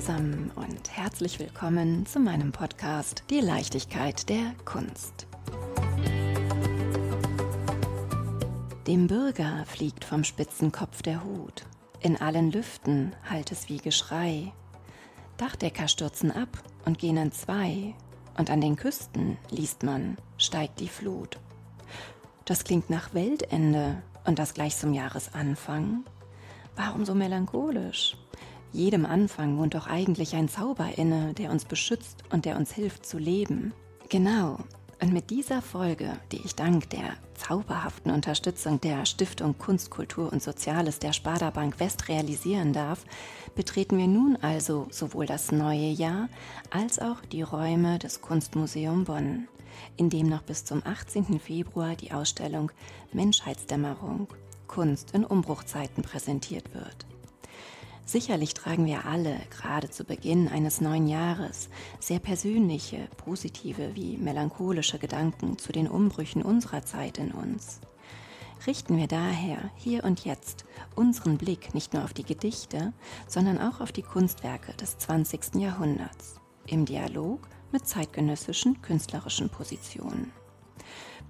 zusammen und herzlich willkommen zu meinem Podcast Die Leichtigkeit der Kunst. Dem Bürger fliegt vom spitzen Kopf der Hut. In allen Lüften hallt es wie Geschrei. Dachdecker stürzen ab und gehen in zwei. Und an den Küsten, liest man, steigt die Flut. Das klingt nach Weltende und das gleich zum Jahresanfang. Warum so melancholisch? Jedem Anfang wohnt doch eigentlich ein Zauber inne, der uns beschützt und der uns hilft zu leben. Genau. Und mit dieser Folge, die ich dank der zauberhaften Unterstützung der Stiftung Kunst, Kultur und Soziales der Sparda Bank West realisieren darf, betreten wir nun also sowohl das neue Jahr als auch die Räume des Kunstmuseum Bonn in dem noch bis zum 18. Februar die Ausstellung Menschheitsdämmerung Kunst in Umbruchzeiten präsentiert wird. Sicherlich tragen wir alle, gerade zu Beginn eines neuen Jahres, sehr persönliche, positive wie melancholische Gedanken zu den Umbrüchen unserer Zeit in uns. Richten wir daher hier und jetzt unseren Blick nicht nur auf die Gedichte, sondern auch auf die Kunstwerke des 20. Jahrhunderts im Dialog mit zeitgenössischen künstlerischen Positionen.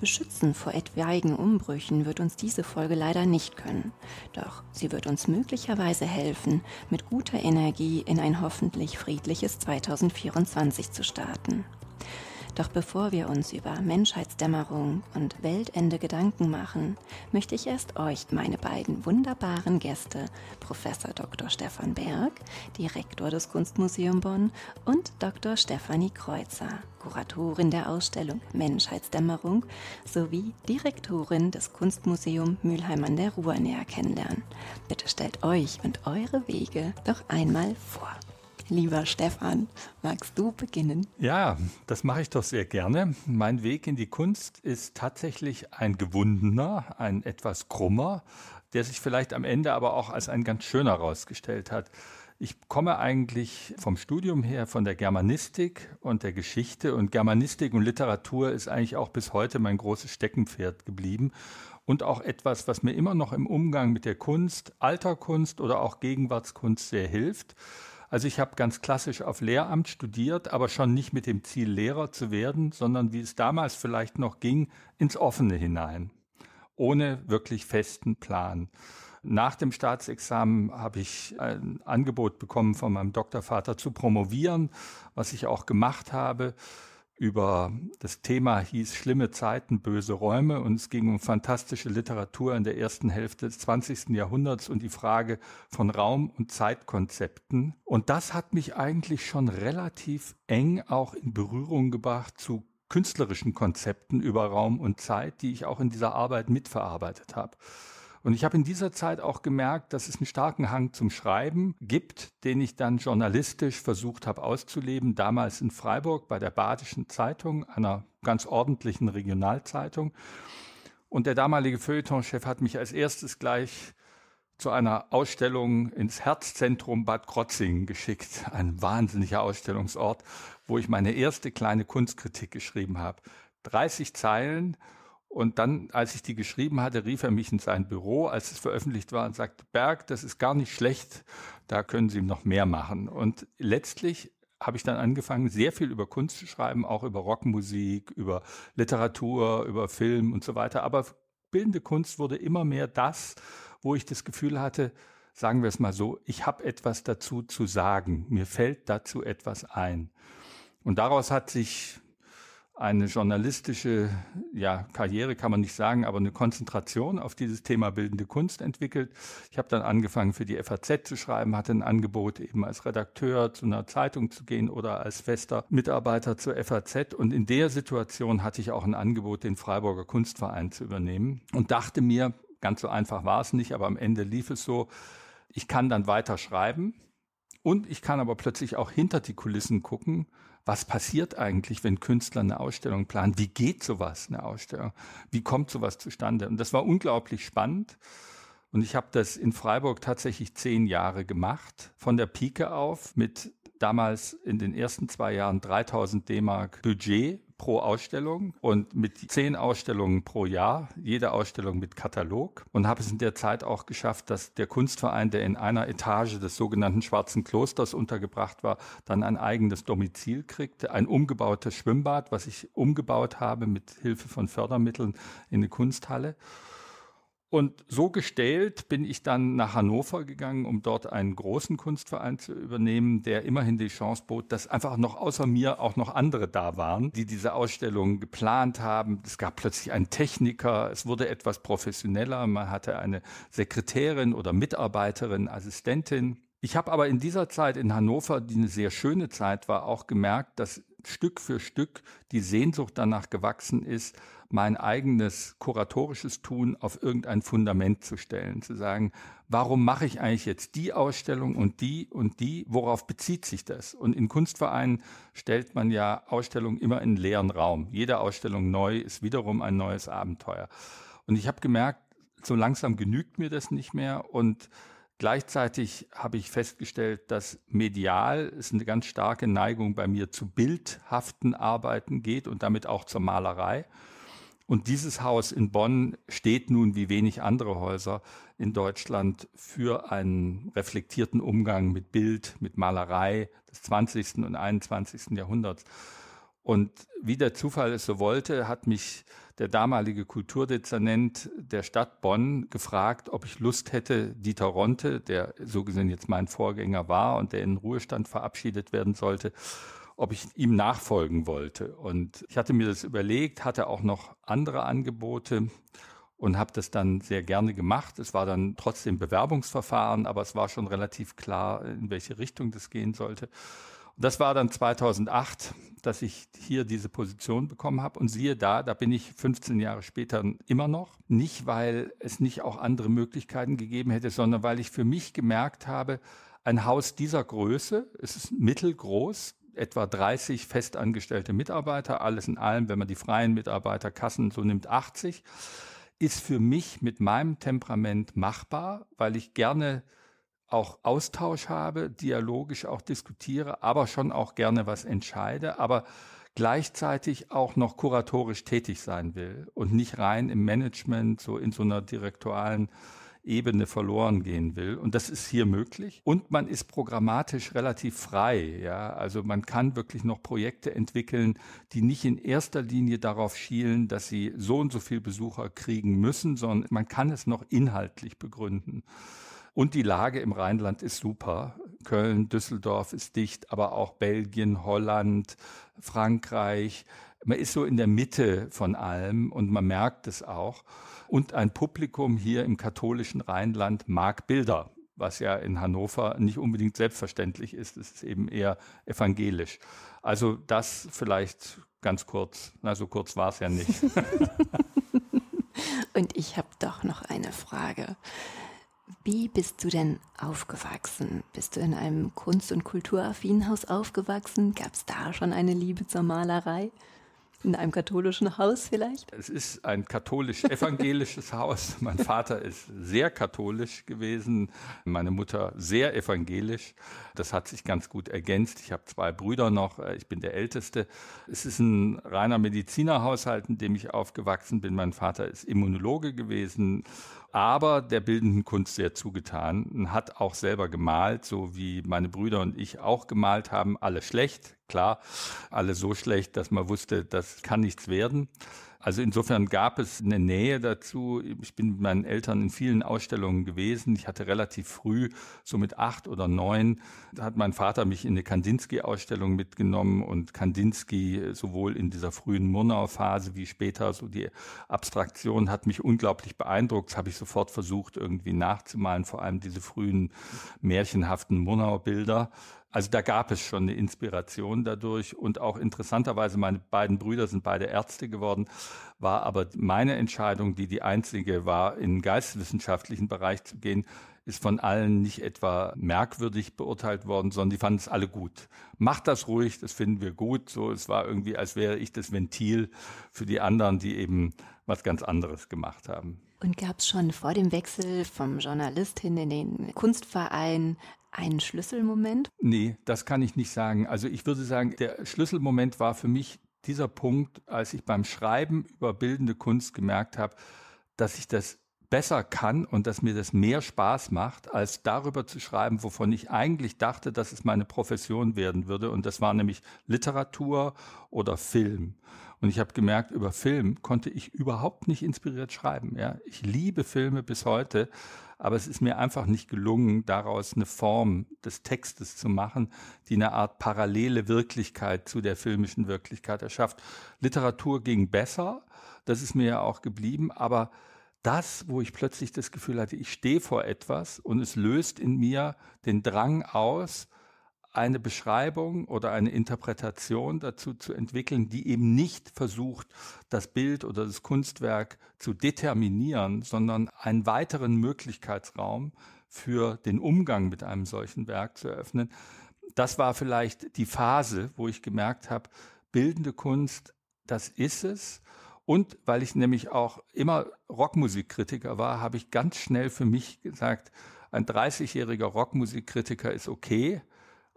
Beschützen vor etwaigen Umbrüchen wird uns diese Folge leider nicht können, doch sie wird uns möglicherweise helfen, mit guter Energie in ein hoffentlich friedliches 2024 zu starten. Doch bevor wir uns über Menschheitsdämmerung und Weltende Gedanken machen, möchte ich erst euch meine beiden wunderbaren Gäste, Professor Dr. Stefan Berg, Direktor des Kunstmuseum Bonn, und Dr. Stefanie Kreuzer, Kuratorin der Ausstellung Menschheitsdämmerung sowie Direktorin des Kunstmuseum Mülheim an der Ruhr näher kennenlernen. Bitte stellt euch und eure Wege doch einmal vor. Lieber Stefan, magst du beginnen? Ja, das mache ich doch sehr gerne. Mein Weg in die Kunst ist tatsächlich ein gewundener, ein etwas krummer, der sich vielleicht am Ende aber auch als ein ganz schöner herausgestellt hat. Ich komme eigentlich vom Studium her von der Germanistik und der Geschichte und Germanistik und Literatur ist eigentlich auch bis heute mein großes Steckenpferd geblieben und auch etwas, was mir immer noch im Umgang mit der Kunst, alter Kunst oder auch Gegenwartskunst sehr hilft. Also ich habe ganz klassisch auf Lehramt studiert, aber schon nicht mit dem Ziel, Lehrer zu werden, sondern wie es damals vielleicht noch ging, ins Offene hinein, ohne wirklich festen Plan. Nach dem Staatsexamen habe ich ein Angebot bekommen von meinem Doktorvater zu promovieren, was ich auch gemacht habe über das Thema hieß Schlimme Zeiten, böse Räume und es ging um fantastische Literatur in der ersten Hälfte des 20. Jahrhunderts und die Frage von Raum- und Zeitkonzepten. Und das hat mich eigentlich schon relativ eng auch in Berührung gebracht zu künstlerischen Konzepten über Raum und Zeit, die ich auch in dieser Arbeit mitverarbeitet habe. Und ich habe in dieser Zeit auch gemerkt, dass es einen starken Hang zum Schreiben gibt, den ich dann journalistisch versucht habe auszuleben, damals in Freiburg bei der Badischen Zeitung, einer ganz ordentlichen Regionalzeitung. Und der damalige Feuilletonchef hat mich als erstes gleich zu einer Ausstellung ins Herzzentrum Bad Krotzingen geschickt. Ein wahnsinniger Ausstellungsort, wo ich meine erste kleine Kunstkritik geschrieben habe. 30 Zeilen und dann, als ich die geschrieben hatte, rief er mich in sein Büro, als es veröffentlicht war, und sagte, Berg, das ist gar nicht schlecht, da können Sie noch mehr machen. Und letztlich habe ich dann angefangen, sehr viel über Kunst zu schreiben, auch über Rockmusik, über Literatur, über Film und so weiter. Aber bildende Kunst wurde immer mehr das, wo ich das Gefühl hatte, sagen wir es mal so, ich habe etwas dazu zu sagen, mir fällt dazu etwas ein. Und daraus hat sich eine journalistische ja, Karriere kann man nicht sagen, aber eine Konzentration auf dieses Thema bildende Kunst entwickelt. Ich habe dann angefangen für die FAZ zu schreiben, hatte ein Angebot eben als Redakteur zu einer Zeitung zu gehen oder als fester Mitarbeiter zur FAZ und in der Situation hatte ich auch ein Angebot, den Freiburger Kunstverein zu übernehmen und dachte mir, ganz so einfach war es nicht, aber am Ende lief es so, ich kann dann weiter schreiben und ich kann aber plötzlich auch hinter die Kulissen gucken, was passiert eigentlich, wenn Künstler eine Ausstellung planen? Wie geht sowas, eine Ausstellung? Wie kommt sowas zustande? Und das war unglaublich spannend. Und ich habe das in Freiburg tatsächlich zehn Jahre gemacht, von der Pike auf, mit damals in den ersten zwei Jahren 3000 D-Mark Budget pro Ausstellung und mit zehn Ausstellungen pro Jahr, jede Ausstellung mit Katalog und habe es in der Zeit auch geschafft, dass der Kunstverein, der in einer Etage des sogenannten Schwarzen Klosters untergebracht war, dann ein eigenes Domizil kriegte, ein umgebautes Schwimmbad, was ich umgebaut habe mit Hilfe von Fördermitteln in eine Kunsthalle. Und so gestellt bin ich dann nach Hannover gegangen, um dort einen großen Kunstverein zu übernehmen, der immerhin die Chance bot, dass einfach noch außer mir auch noch andere da waren, die diese Ausstellung geplant haben. Es gab plötzlich einen Techniker, es wurde etwas professioneller, man hatte eine Sekretärin oder Mitarbeiterin, Assistentin. Ich habe aber in dieser Zeit in Hannover, die eine sehr schöne Zeit war, auch gemerkt, dass Stück für Stück die Sehnsucht danach gewachsen ist, mein eigenes kuratorisches Tun auf irgendein Fundament zu stellen, zu sagen, warum mache ich eigentlich jetzt die Ausstellung und die und die, worauf bezieht sich das? Und in Kunstvereinen stellt man ja Ausstellungen immer in leeren Raum. Jede Ausstellung neu ist wiederum ein neues Abenteuer. Und ich habe gemerkt, so langsam genügt mir das nicht mehr und Gleichzeitig habe ich festgestellt, dass medial es eine ganz starke Neigung bei mir zu bildhaften Arbeiten geht und damit auch zur Malerei. Und dieses Haus in Bonn steht nun wie wenig andere Häuser in Deutschland für einen reflektierten Umgang mit Bild, mit Malerei des 20. und 21. Jahrhunderts. Und wie der Zufall es so wollte, hat mich der damalige Kulturdezernent der Stadt Bonn gefragt, ob ich Lust hätte, Dieter Ronte, der so gesehen jetzt mein Vorgänger war und der in Ruhestand verabschiedet werden sollte, ob ich ihm nachfolgen wollte. Und ich hatte mir das überlegt, hatte auch noch andere Angebote und habe das dann sehr gerne gemacht. Es war dann trotzdem Bewerbungsverfahren, aber es war schon relativ klar, in welche Richtung das gehen sollte. Und das war dann 2008, dass ich hier diese Position bekommen habe. Und siehe da, da bin ich 15 Jahre später immer noch. Nicht, weil es nicht auch andere Möglichkeiten gegeben hätte, sondern weil ich für mich gemerkt habe, ein Haus dieser Größe, es ist mittelgroß, etwa 30 festangestellte Mitarbeiter, alles in allem, wenn man die freien Mitarbeiter, Kassen so nimmt, 80, ist für mich mit meinem Temperament machbar, weil ich gerne auch Austausch habe, dialogisch auch diskutiere, aber schon auch gerne was entscheide, aber gleichzeitig auch noch kuratorisch tätig sein will und nicht rein im Management, so in so einer direktualen Ebene verloren gehen will. Und das ist hier möglich. Und man ist programmatisch relativ frei. Ja, also man kann wirklich noch Projekte entwickeln, die nicht in erster Linie darauf schielen, dass sie so und so viel Besucher kriegen müssen, sondern man kann es noch inhaltlich begründen. Und die Lage im Rheinland ist super. Köln, Düsseldorf ist dicht, aber auch Belgien, Holland, Frankreich. Man ist so in der Mitte von allem und man merkt es auch. Und ein Publikum hier im katholischen Rheinland mag Bilder, was ja in Hannover nicht unbedingt selbstverständlich ist. Es ist eben eher evangelisch. Also das vielleicht ganz kurz. Na, so kurz war es ja nicht. Und ich habe doch noch eine Frage. Wie bist du denn aufgewachsen? Bist du in einem kunst- und kulturaffinen Haus aufgewachsen? Gab es da schon eine Liebe zur Malerei? In einem katholischen Haus vielleicht? Es ist ein katholisch-evangelisches Haus. Mein Vater ist sehr katholisch gewesen, meine Mutter sehr evangelisch. Das hat sich ganz gut ergänzt. Ich habe zwei Brüder noch, ich bin der Älteste. Es ist ein reiner Medizinerhaushalt, in dem ich aufgewachsen bin. Mein Vater ist Immunologe gewesen aber der bildenden Kunst sehr zugetan hat auch selber gemalt, so wie meine Brüder und ich auch gemalt haben. Alle schlecht, klar, alle so schlecht, dass man wusste, das kann nichts werden. Also insofern gab es eine Nähe dazu. Ich bin mit meinen Eltern in vielen Ausstellungen gewesen. Ich hatte relativ früh, so mit acht oder neun, da hat mein Vater mich in eine Kandinsky-Ausstellung mitgenommen und Kandinsky sowohl in dieser frühen Murnau-Phase wie später so die Abstraktion hat mich unglaublich beeindruckt. Das habe ich sofort versucht irgendwie nachzumalen, vor allem diese frühen märchenhaften Murnau-Bilder. Also da gab es schon eine Inspiration dadurch und auch interessanterweise, meine beiden Brüder sind beide Ärzte geworden, war aber meine Entscheidung, die die einzige war, in den geisteswissenschaftlichen Bereich zu gehen, ist von allen nicht etwa merkwürdig beurteilt worden, sondern die fanden es alle gut. Macht das ruhig, das finden wir gut. So, es war irgendwie, als wäre ich das Ventil für die anderen, die eben was ganz anderes gemacht haben. Und gab es schon vor dem Wechsel vom Journalist hin in den Kunstverein einen Schlüsselmoment? Nee, das kann ich nicht sagen. Also ich würde sagen, der Schlüsselmoment war für mich dieser Punkt, als ich beim Schreiben über bildende Kunst gemerkt habe, dass ich das besser kann und dass mir das mehr Spaß macht, als darüber zu schreiben, wovon ich eigentlich dachte, dass es meine Profession werden würde. Und das war nämlich Literatur oder Film. Und ich habe gemerkt, über Film konnte ich überhaupt nicht inspiriert schreiben. Ja, ich liebe Filme bis heute, aber es ist mir einfach nicht gelungen, daraus eine Form des Textes zu machen, die eine Art parallele Wirklichkeit zu der filmischen Wirklichkeit erschafft. Literatur ging besser, das ist mir ja auch geblieben, aber das, wo ich plötzlich das Gefühl hatte, ich stehe vor etwas und es löst in mir den Drang aus, eine Beschreibung oder eine Interpretation dazu zu entwickeln, die eben nicht versucht, das Bild oder das Kunstwerk zu determinieren, sondern einen weiteren Möglichkeitsraum für den Umgang mit einem solchen Werk zu eröffnen. Das war vielleicht die Phase, wo ich gemerkt habe, bildende Kunst, das ist es. Und weil ich nämlich auch immer Rockmusikkritiker war, habe ich ganz schnell für mich gesagt, ein 30-jähriger Rockmusikkritiker ist okay,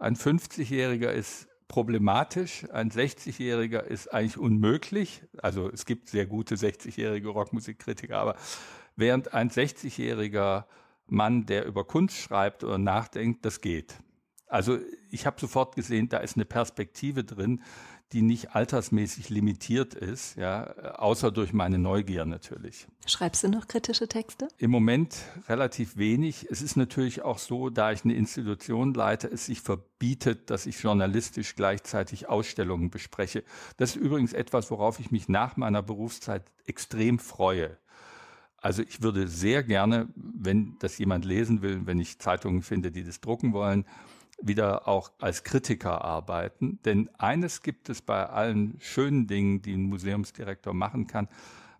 ein 50-jähriger ist problematisch, ein 60-jähriger ist eigentlich unmöglich. Also es gibt sehr gute 60-jährige Rockmusikkritiker, aber während ein 60-jähriger Mann, der über Kunst schreibt oder nachdenkt, das geht. Also ich habe sofort gesehen, da ist eine Perspektive drin, die nicht altersmäßig limitiert ist, ja, außer durch meine Neugier natürlich. Schreibst du noch kritische Texte? Im Moment relativ wenig. Es ist natürlich auch so, da ich eine Institution leite, es sich verbietet, dass ich journalistisch gleichzeitig Ausstellungen bespreche. Das ist übrigens etwas, worauf ich mich nach meiner Berufszeit extrem freue. Also ich würde sehr gerne, wenn das jemand lesen will, wenn ich Zeitungen finde, die das drucken wollen, wieder auch als Kritiker arbeiten. Denn eines gibt es bei allen schönen Dingen, die ein Museumsdirektor machen kann.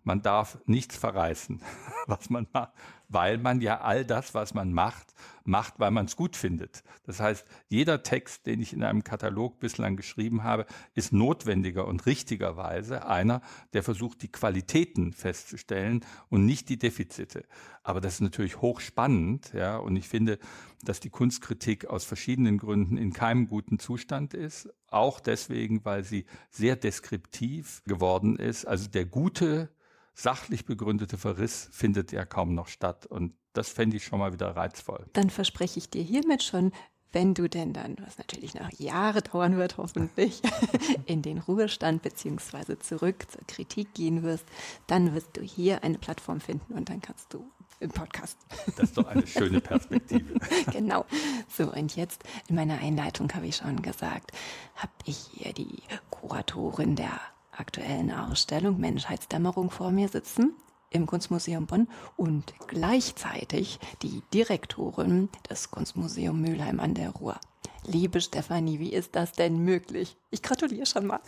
Man darf nichts verreißen, was man macht weil man ja all das, was man macht, macht, weil man es gut findet. Das heißt, jeder Text, den ich in einem Katalog bislang geschrieben habe, ist notwendiger und richtigerweise einer, der versucht, die Qualitäten festzustellen und nicht die Defizite. Aber das ist natürlich hochspannend, ja, und ich finde, dass die Kunstkritik aus verschiedenen Gründen in keinem guten Zustand ist. Auch deswegen, weil sie sehr deskriptiv geworden ist. Also der gute sachlich begründete Verriss findet ja kaum noch statt. Und das fände ich schon mal wieder reizvoll. Dann verspreche ich dir hiermit schon, wenn du denn dann, was natürlich noch Jahre dauern wird, hoffentlich, in den Ruhestand beziehungsweise zurück zur Kritik gehen wirst, dann wirst du hier eine Plattform finden und dann kannst du im Podcast. Das ist doch eine schöne Perspektive. genau. So, und jetzt in meiner Einleitung habe ich schon gesagt, habe ich hier die Kuratorin der aktuellen Ausstellung Menschheitsdämmerung vor mir sitzen im Kunstmuseum Bonn und gleichzeitig die Direktorin des Kunstmuseums Mülheim an der Ruhr. Liebe Stefanie, wie ist das denn möglich? Ich gratuliere schon mal.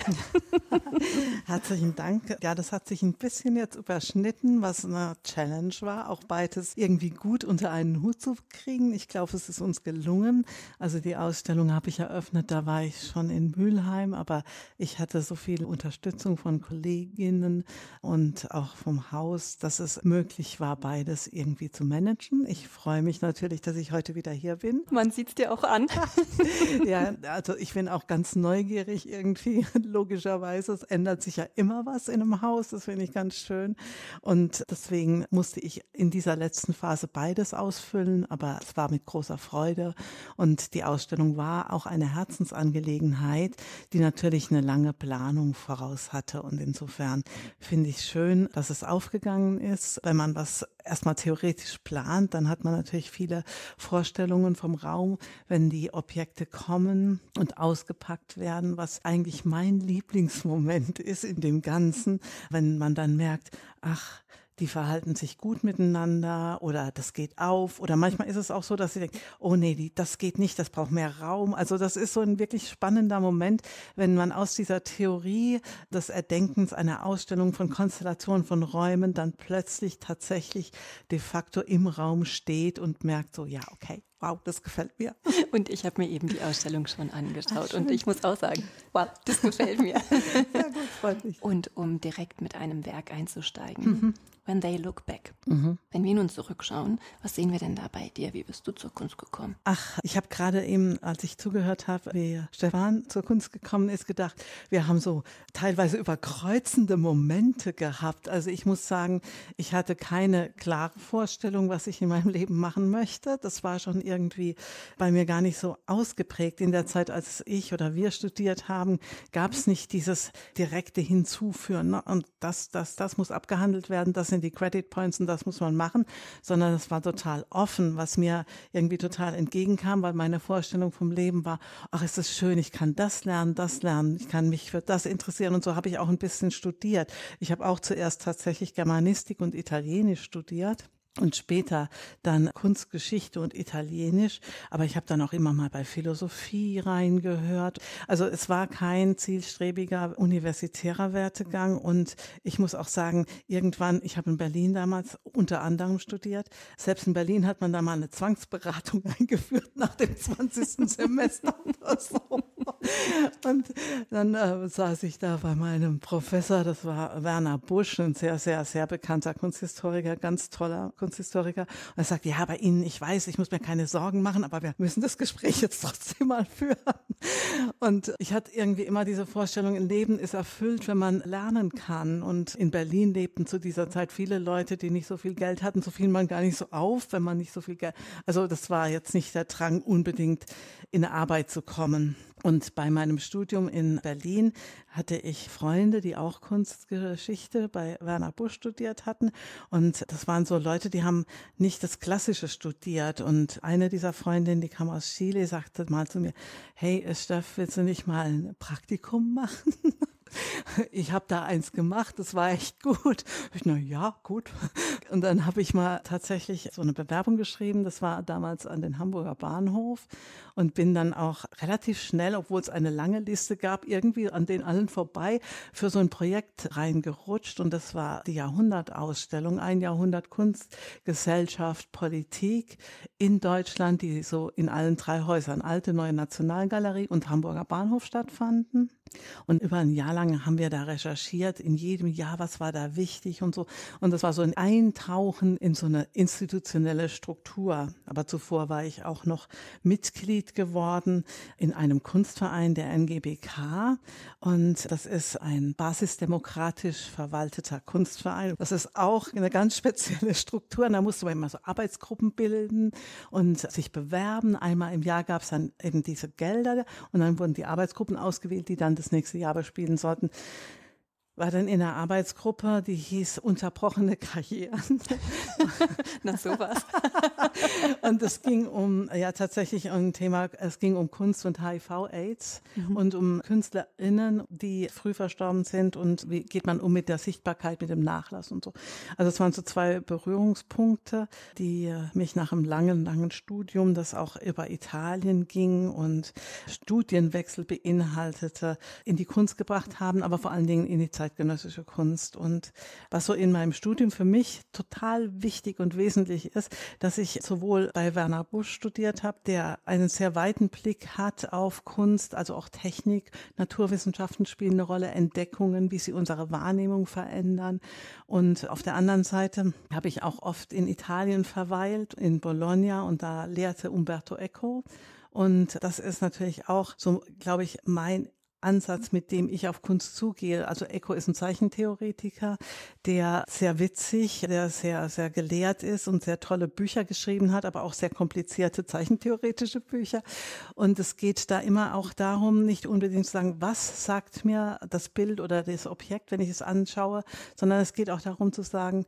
Herzlichen Dank. Ja, das hat sich ein bisschen jetzt überschnitten, was eine Challenge war, auch beides irgendwie gut unter einen Hut zu kriegen. Ich glaube, es ist uns gelungen. Also die Ausstellung habe ich eröffnet, da war ich schon in Mülheim, aber ich hatte so viel Unterstützung von Kolleginnen und auch vom Haus, dass es möglich war, beides irgendwie zu managen. Ich freue mich natürlich, dass ich heute wieder hier bin. Man sieht es dir auch an. ja, also ich bin auch ganz neugierig irgendwie, logischerweise. Es ändert sich ja immer was in einem Haus, das finde ich ganz schön. Und deswegen musste ich in dieser letzten Phase beides ausfüllen, aber es war mit großer Freude. Und die Ausstellung war auch eine Herzensangelegenheit, die natürlich eine lange Planung voraus hatte. Und insofern finde ich schön, dass es aufgegangen ist. Wenn man was erstmal theoretisch plant, dann hat man natürlich viele Vorstellungen vom Raum, wenn die Objekte kommen und ausgepackt werden, was eigentlich mein Lieblingsmoment ist in dem Ganzen, wenn man dann merkt, ach, die verhalten sich gut miteinander oder das geht auf. Oder manchmal ist es auch so, dass sie denken, oh nee, die, das geht nicht, das braucht mehr Raum. Also das ist so ein wirklich spannender Moment, wenn man aus dieser Theorie des Erdenkens einer Ausstellung von Konstellationen von Räumen dann plötzlich tatsächlich de facto im Raum steht und merkt so, ja, okay, wow, das gefällt mir. Und ich habe mir eben die Ausstellung schon angeschaut Ach, und ich muss auch sagen, wow, das gefällt mir. Ja gut, freut mich. Und um direkt mit einem Werk einzusteigen, mhm. When They Look Back. Mhm. Wenn wir nun zurückschauen, was sehen wir denn da bei dir? Wie bist du zur Kunst gekommen? Ach, ich habe gerade eben, als ich zugehört habe, wie Stefan zur Kunst gekommen ist, gedacht, wir haben so teilweise überkreuzende Momente gehabt. Also ich muss sagen, ich hatte keine klare Vorstellung, was ich in meinem Leben machen möchte. Das war schon irgendwie bei mir gar nicht so ausgeprägt. In der Zeit, als ich oder wir studiert haben, gab es nicht dieses direkte Hinzuführen. Ne? Und das, das, das muss abgehandelt werden. Das sind die Credit Points und das muss man machen, sondern es war total offen, was mir irgendwie total entgegenkam, weil meine Vorstellung vom Leben war, ach, ist das schön, ich kann das lernen, das lernen, ich kann mich für das interessieren und so habe ich auch ein bisschen studiert. Ich habe auch zuerst tatsächlich Germanistik und Italienisch studiert und später dann Kunstgeschichte und Italienisch. Aber ich habe dann auch immer mal bei Philosophie reingehört. Also es war kein zielstrebiger universitärer Wertegang. Und ich muss auch sagen, irgendwann, ich habe in Berlin damals unter anderem studiert. Selbst in Berlin hat man da mal eine Zwangsberatung eingeführt nach dem 20. Semester oder so. Und dann äh, saß ich da bei meinem Professor, das war Werner Busch, ein sehr, sehr, sehr bekannter Kunsthistoriker, ganz toller Kunsthistoriker. Und er sagt, ja, bei Ihnen, ich weiß, ich muss mir keine Sorgen machen, aber wir müssen das Gespräch jetzt trotzdem mal führen. Und ich hatte irgendwie immer diese Vorstellung, ein Leben ist erfüllt, wenn man lernen kann. Und in Berlin lebten zu dieser Zeit viele Leute, die nicht so viel Geld hatten. So fiel man gar nicht so auf, wenn man nicht so viel Geld. Also das war jetzt nicht der Drang, unbedingt in Arbeit zu kommen. Und bei meinem Studium in Berlin hatte ich Freunde, die auch Kunstgeschichte bei Werner Busch studiert hatten. Und das waren so Leute, die haben nicht das Klassische studiert. Und eine dieser Freundinnen, die kam aus Chile, sagte mal zu mir, hey, Steff, willst du nicht mal ein Praktikum machen? Ich habe da eins gemacht, das war echt gut. Ich, na ja, gut. Und dann habe ich mal tatsächlich so eine Bewerbung geschrieben, das war damals an den Hamburger Bahnhof und bin dann auch relativ schnell, obwohl es eine lange Liste gab, irgendwie an den allen vorbei für so ein Projekt reingerutscht und das war die Jahrhundertausstellung, ein Jahrhundert Kunst, Gesellschaft, Politik in Deutschland, die so in allen drei Häusern, Alte Neue Nationalgalerie und Hamburger Bahnhof stattfanden. Und über ein Jahr lang haben wir da recherchiert, in jedem Jahr, was war da wichtig und so. Und das war so ein Eintauchen in so eine institutionelle Struktur. Aber zuvor war ich auch noch Mitglied geworden in einem Kunstverein der NGBK. Und das ist ein basisdemokratisch verwalteter Kunstverein. Das ist auch eine ganz spezielle Struktur. Und da musste man immer so Arbeitsgruppen bilden und sich bewerben. Einmal im Jahr gab es dann eben diese Gelder und dann wurden die Arbeitsgruppen ausgewählt, die dann das nächste Jahr bespielen sollten war dann in einer Arbeitsgruppe, die hieß Unterbrochene Karrieren. Na sowas. und es ging um, ja tatsächlich um ein Thema, es ging um Kunst und HIV-Aids mhm. und um KünstlerInnen, die früh verstorben sind und wie geht man um mit der Sichtbarkeit, mit dem Nachlass und so. Also es waren so zwei Berührungspunkte, die mich nach einem langen, langen Studium, das auch über Italien ging und Studienwechsel beinhaltete, in die Kunst gebracht haben, aber vor allen Dingen in die Zeit zeitgenössische Kunst. Und was so in meinem Studium für mich total wichtig und wesentlich ist, dass ich sowohl bei Werner Busch studiert habe, der einen sehr weiten Blick hat auf Kunst, also auch Technik, Naturwissenschaften spielen eine Rolle, Entdeckungen, wie sie unsere Wahrnehmung verändern. Und auf der anderen Seite habe ich auch oft in Italien verweilt, in Bologna, und da lehrte Umberto Eco. Und das ist natürlich auch so, glaube ich, mein Ansatz, mit dem ich auf Kunst zugehe. Also Eco ist ein Zeichentheoretiker, der sehr witzig, der sehr, sehr gelehrt ist und sehr tolle Bücher geschrieben hat, aber auch sehr komplizierte zeichentheoretische Bücher. Und es geht da immer auch darum, nicht unbedingt zu sagen, was sagt mir das Bild oder das Objekt, wenn ich es anschaue, sondern es geht auch darum zu sagen,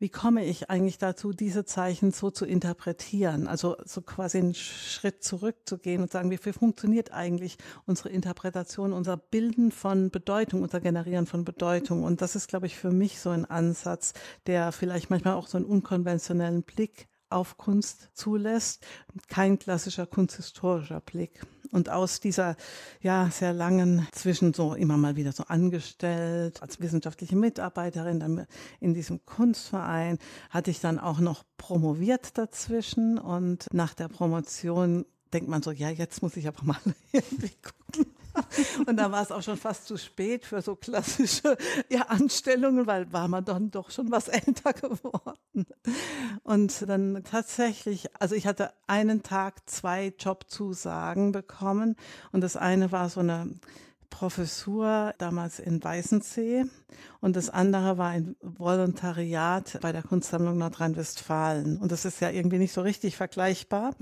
wie komme ich eigentlich dazu, diese Zeichen so zu interpretieren? Also so quasi einen Schritt zurückzugehen und sagen, wie viel funktioniert eigentlich unsere Interpretation, unser Bilden von Bedeutung, unser Generieren von Bedeutung? Und das ist, glaube ich, für mich so ein Ansatz, der vielleicht manchmal auch so einen unkonventionellen Blick auf Kunst zulässt. Kein klassischer kunsthistorischer Blick. Und aus dieser ja sehr langen zwischen so immer mal wieder so angestellt als wissenschaftliche Mitarbeiterin dann in diesem Kunstverein hatte ich dann auch noch promoviert dazwischen. Und nach der Promotion denkt man so ja jetzt muss ich aber mal irgendwie gucken und da war es auch schon fast zu spät für so klassische ja, Anstellungen, weil war man dann doch schon was älter geworden. Und dann tatsächlich, also ich hatte einen Tag zwei Jobzusagen bekommen und das eine war so eine Professur damals in Weißensee und das andere war ein Volontariat bei der Kunstsammlung Nordrhein-Westfalen. Und das ist ja irgendwie nicht so richtig vergleichbar.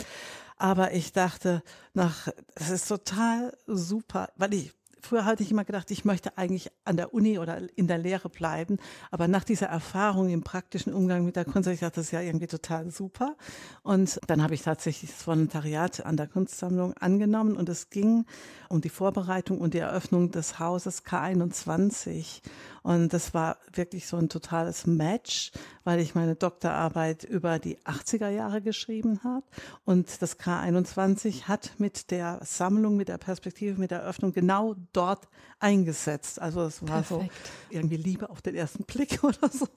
Aber ich dachte, nach, das ist total super, weil ich Früher hatte ich immer gedacht, ich möchte eigentlich an der Uni oder in der Lehre bleiben. Aber nach dieser Erfahrung im praktischen Umgang mit der Kunst, ich gedacht, das ist ja irgendwie total super. Und dann habe ich tatsächlich das Volontariat an der Kunstsammlung angenommen und es ging um die Vorbereitung und die Eröffnung des Hauses K21. Und das war wirklich so ein totales Match, weil ich meine Doktorarbeit über die 80er Jahre geschrieben habe. Und das K21 hat mit der Sammlung, mit der Perspektive, mit der Eröffnung genau dort eingesetzt. Also es war Perfekt. so irgendwie Liebe auf den ersten Blick oder so.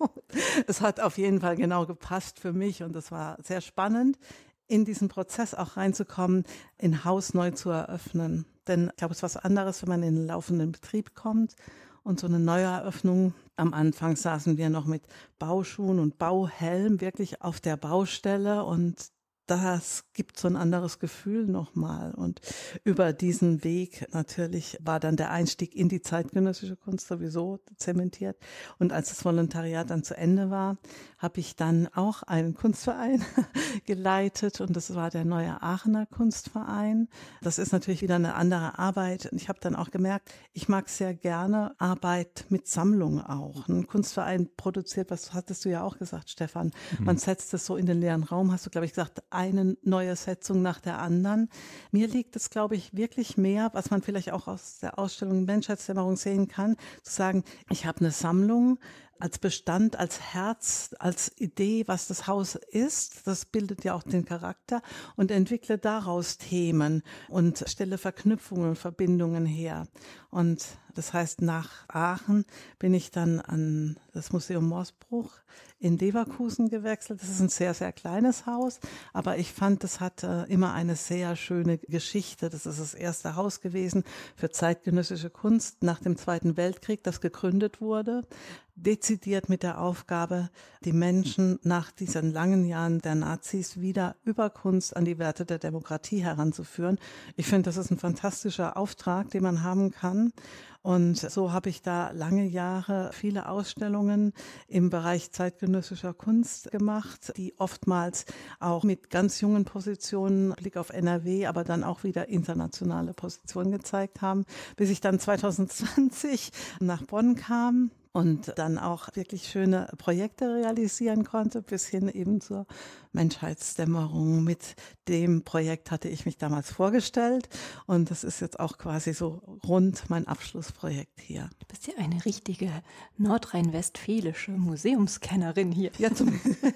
Es hat auf jeden Fall genau gepasst für mich und es war sehr spannend in diesen Prozess auch reinzukommen, ein Haus neu zu eröffnen. Denn ich glaube, es ist was anderes, wenn man in den laufenden Betrieb kommt und so eine Neueröffnung. Am Anfang saßen wir noch mit Bauschuhen und Bauhelm wirklich auf der Baustelle und das gibt so ein anderes Gefühl nochmal. Und über diesen Weg natürlich war dann der Einstieg in die zeitgenössische Kunst sowieso zementiert. Und als das Volontariat dann zu Ende war, habe ich dann auch einen Kunstverein geleitet und das war der neue Aachener Kunstverein. Das ist natürlich wieder eine andere Arbeit. Und ich habe dann auch gemerkt, ich mag sehr gerne Arbeit mit Sammlung auch. Ein Kunstverein produziert, was hattest du ja auch gesagt, Stefan, mhm. man setzt es so in den leeren Raum, hast du, glaube ich, gesagt, eine neue Setzung nach der anderen. Mir liegt es, glaube ich, wirklich mehr, was man vielleicht auch aus der Ausstellung Menschheitsdämmerung sehen kann, zu sagen, ich habe eine Sammlung, als Bestand, als Herz, als Idee, was das Haus ist. Das bildet ja auch den Charakter und entwickle daraus Themen und stelle Verknüpfungen Verbindungen her. Und das heißt, nach Aachen bin ich dann an das Museum Morsbruch in Leverkusen gewechselt. Das ist ein sehr, sehr kleines Haus, aber ich fand, das hat äh, immer eine sehr schöne Geschichte. Das ist das erste Haus gewesen für zeitgenössische Kunst nach dem Zweiten Weltkrieg, das gegründet wurde dezidiert mit der Aufgabe, die Menschen nach diesen langen Jahren der Nazis wieder über Kunst an die Werte der Demokratie heranzuführen. Ich finde, das ist ein fantastischer Auftrag, den man haben kann. Und so habe ich da lange Jahre viele Ausstellungen im Bereich zeitgenössischer Kunst gemacht, die oftmals auch mit ganz jungen Positionen, Blick auf NRW, aber dann auch wieder internationale Positionen gezeigt haben, bis ich dann 2020 nach Bonn kam und dann auch wirklich schöne Projekte realisieren konnte, bis hin eben zur Menschheitsdämmerung. Mit dem Projekt hatte ich mich damals vorgestellt und das ist jetzt auch quasi so rund mein Abschlussprojekt hier. Du bist ja eine richtige nordrhein-westfälische Museumskennerin hier. Ja, zumindest.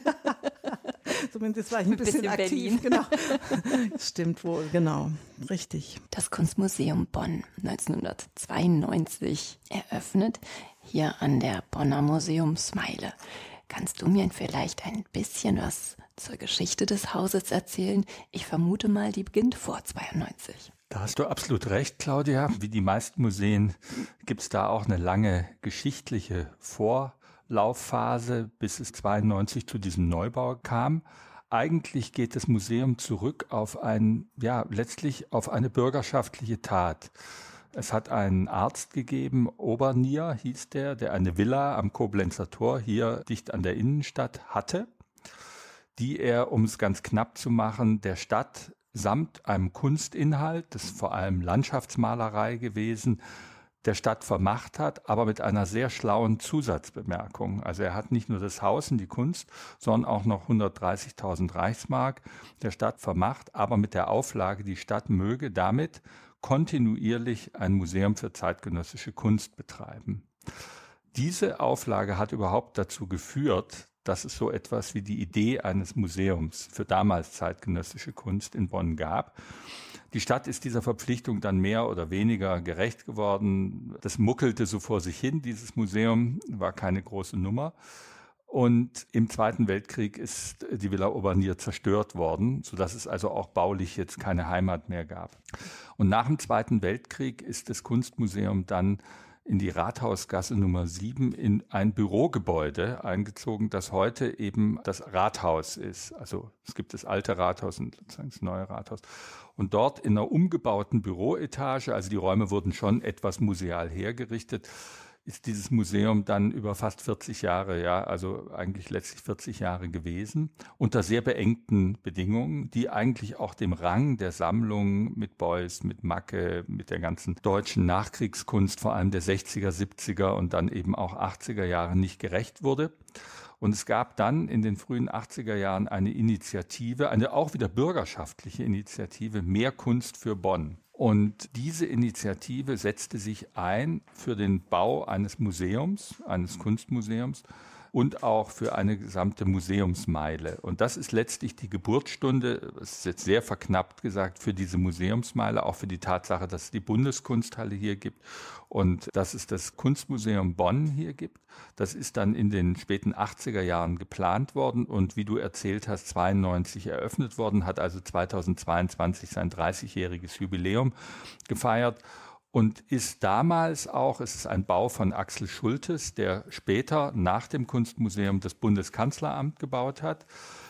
Zumindest war ich ein, bisschen, bisschen, aktiv. Berlin. Genau. Stimmt wohl, genau. Richtig. Das Kunstmuseum Bonn 1992 eröffnet hier an der Bonner Museumsmeile. Kannst du mir vielleicht ein bisschen was zur Geschichte des Hauses erzählen? Ich vermute mal, die beginnt vor 92. Da hast du absolut recht, Claudia. Wie die meisten Museen gibt es da auch eine lange geschichtliche Vorlaufphase, bis es 92 zu diesem Neubau kam. Eigentlich geht das Museum zurück auf ein, ja, letztlich auf eine bürgerschaftliche Tat. Es hat einen Arzt gegeben, Obernier hieß der, der eine Villa am Koblenzer Tor hier dicht an der Innenstadt hatte, die er, um es ganz knapp zu machen, der Stadt samt einem Kunstinhalt, das ist vor allem Landschaftsmalerei gewesen, der Stadt vermacht hat, aber mit einer sehr schlauen Zusatzbemerkung. Also er hat nicht nur das Haus und die Kunst, sondern auch noch 130.000 Reichsmark der Stadt vermacht, aber mit der Auflage, die Stadt möge damit kontinuierlich ein Museum für zeitgenössische Kunst betreiben. Diese Auflage hat überhaupt dazu geführt, dass es so etwas wie die Idee eines Museums für damals zeitgenössische Kunst in Bonn gab. Die Stadt ist dieser Verpflichtung dann mehr oder weniger gerecht geworden. Das muckelte so vor sich hin. Dieses Museum war keine große Nummer. Und im Zweiten Weltkrieg ist die Villa Urbanier zerstört worden, sodass es also auch baulich jetzt keine Heimat mehr gab. Und nach dem Zweiten Weltkrieg ist das Kunstmuseum dann in die Rathausgasse Nummer 7 in ein Bürogebäude eingezogen, das heute eben das Rathaus ist. Also es gibt das alte Rathaus und das neue Rathaus. Und dort in einer umgebauten Büroetage, also die Räume wurden schon etwas museal hergerichtet, ist dieses Museum dann über fast 40 Jahre, ja, also eigentlich letztlich 40 Jahre gewesen, unter sehr beengten Bedingungen, die eigentlich auch dem Rang der Sammlung mit Beuys, mit Macke, mit der ganzen deutschen Nachkriegskunst, vor allem der 60er, 70er und dann eben auch 80er Jahre nicht gerecht wurde. Und es gab dann in den frühen 80er Jahren eine Initiative, eine auch wieder bürgerschaftliche Initiative, Mehr Kunst für Bonn. Und diese Initiative setzte sich ein für den Bau eines Museums, eines Kunstmuseums und auch für eine gesamte Museumsmeile. Und das ist letztlich die Geburtsstunde, das ist jetzt sehr verknappt gesagt, für diese Museumsmeile, auch für die Tatsache, dass es die Bundeskunsthalle hier gibt und dass es das Kunstmuseum Bonn hier gibt. Das ist dann in den späten 80er Jahren geplant worden und wie du erzählt hast, 92 eröffnet worden, hat also 2022 sein 30-jähriges Jubiläum gefeiert und ist damals auch, es ist ein Bau von Axel Schultes, der später nach dem Kunstmuseum das Bundeskanzleramt gebaut hat,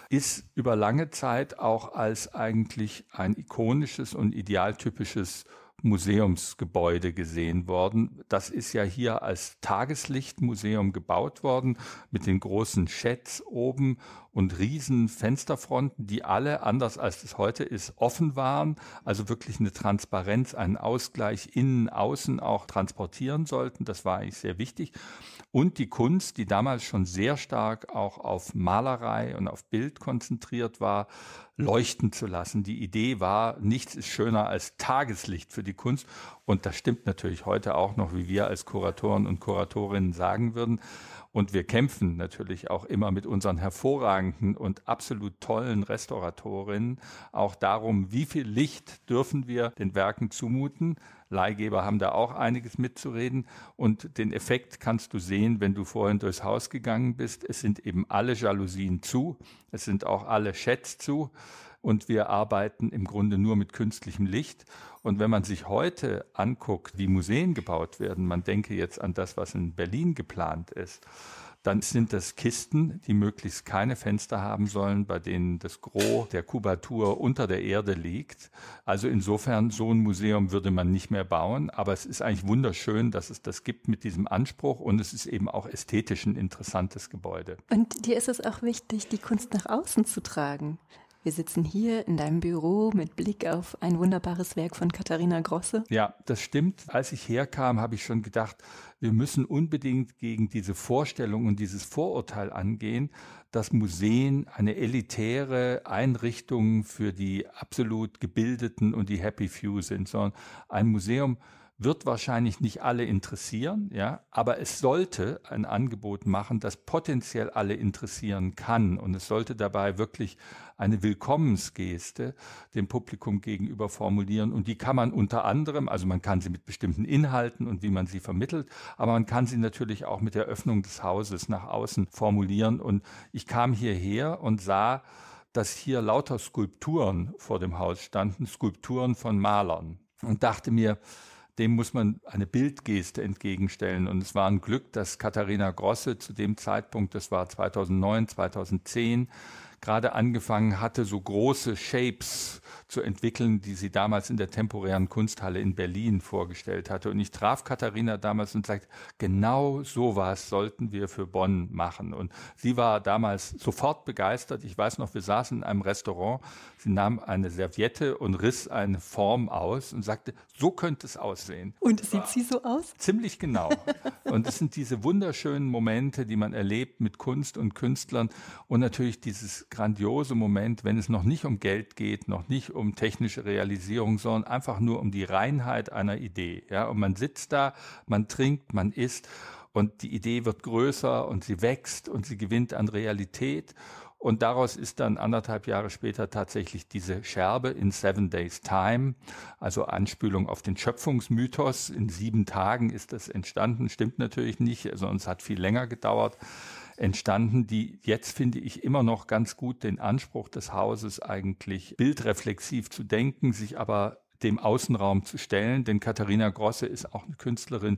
ist über lange Zeit auch als eigentlich ein ikonisches und idealtypisches Museumsgebäude gesehen worden. Das ist ja hier als Tageslichtmuseum gebaut worden mit den großen Sheds oben und riesen Fensterfronten, die alle, anders als es heute ist, offen waren, also wirklich eine Transparenz, einen Ausgleich innen, außen auch transportieren sollten. Das war eigentlich sehr wichtig. Und die Kunst, die damals schon sehr stark auch auf Malerei und auf Bild konzentriert war, leuchten zu lassen. Die Idee war, nichts ist schöner als Tageslicht für die Kunst. Und das stimmt natürlich heute auch noch, wie wir als Kuratoren und Kuratorinnen sagen würden. Und wir kämpfen natürlich auch immer mit unseren hervorragenden und absolut tollen Restauratorinnen auch darum, wie viel Licht dürfen wir den Werken zumuten. Leihgeber haben da auch einiges mitzureden. Und den Effekt kannst du sehen, wenn du vorhin durchs Haus gegangen bist. Es sind eben alle Jalousien zu. Es sind auch alle Chats zu. Und wir arbeiten im Grunde nur mit künstlichem Licht. Und wenn man sich heute anguckt, wie Museen gebaut werden, man denke jetzt an das, was in Berlin geplant ist, dann sind das Kisten, die möglichst keine Fenster haben sollen, bei denen das Gros der Kubatur unter der Erde liegt. Also insofern, so ein Museum würde man nicht mehr bauen, aber es ist eigentlich wunderschön, dass es das gibt mit diesem Anspruch und es ist eben auch ästhetisch ein interessantes Gebäude. Und dir ist es auch wichtig, die Kunst nach außen zu tragen. Wir sitzen hier in deinem Büro mit Blick auf ein wunderbares Werk von Katharina Grosse. Ja, das stimmt. Als ich herkam, habe ich schon gedacht, wir müssen unbedingt gegen diese Vorstellung und dieses Vorurteil angehen, dass Museen eine elitäre Einrichtung für die absolut gebildeten und die Happy Few sind, sondern ein Museum wird wahrscheinlich nicht alle interessieren, ja, aber es sollte ein Angebot machen, das potenziell alle interessieren kann. Und es sollte dabei wirklich eine Willkommensgeste dem Publikum gegenüber formulieren. Und die kann man unter anderem, also man kann sie mit bestimmten Inhalten und wie man sie vermittelt, aber man kann sie natürlich auch mit der Öffnung des Hauses nach außen formulieren. Und ich kam hierher und sah, dass hier lauter Skulpturen vor dem Haus standen, Skulpturen von Malern. Und dachte mir, dem muss man eine Bildgeste entgegenstellen. Und es war ein Glück, dass Katharina Grosse zu dem Zeitpunkt, das war 2009, 2010, gerade angefangen hatte, so große Shapes zu entwickeln, die sie damals in der temporären Kunsthalle in Berlin vorgestellt hatte. Und ich traf Katharina damals und sagte, genau sowas sollten wir für Bonn machen. Und sie war damals sofort begeistert. Ich weiß noch, wir saßen in einem Restaurant. Sie nahm eine Serviette und riss eine Form aus und sagte, so könnte es aussehen. Und sieht sie so aus? Ziemlich genau. Und es sind diese wunderschönen Momente, die man erlebt mit Kunst und Künstlern und natürlich dieses grandiose Moment, wenn es noch nicht um Geld geht, noch nicht um technische Realisierung, sondern einfach nur um die Reinheit einer Idee. Ja, und man sitzt da, man trinkt, man isst und die Idee wird größer und sie wächst und sie gewinnt an Realität. Und daraus ist dann anderthalb Jahre später tatsächlich diese Scherbe in Seven Days Time, also Anspülung auf den Schöpfungsmythos. In sieben Tagen ist das entstanden, stimmt natürlich nicht, es hat viel länger gedauert entstanden, die jetzt, finde ich, immer noch ganz gut den Anspruch des Hauses eigentlich bildreflexiv zu denken, sich aber dem Außenraum zu stellen. Denn Katharina Grosse ist auch eine Künstlerin,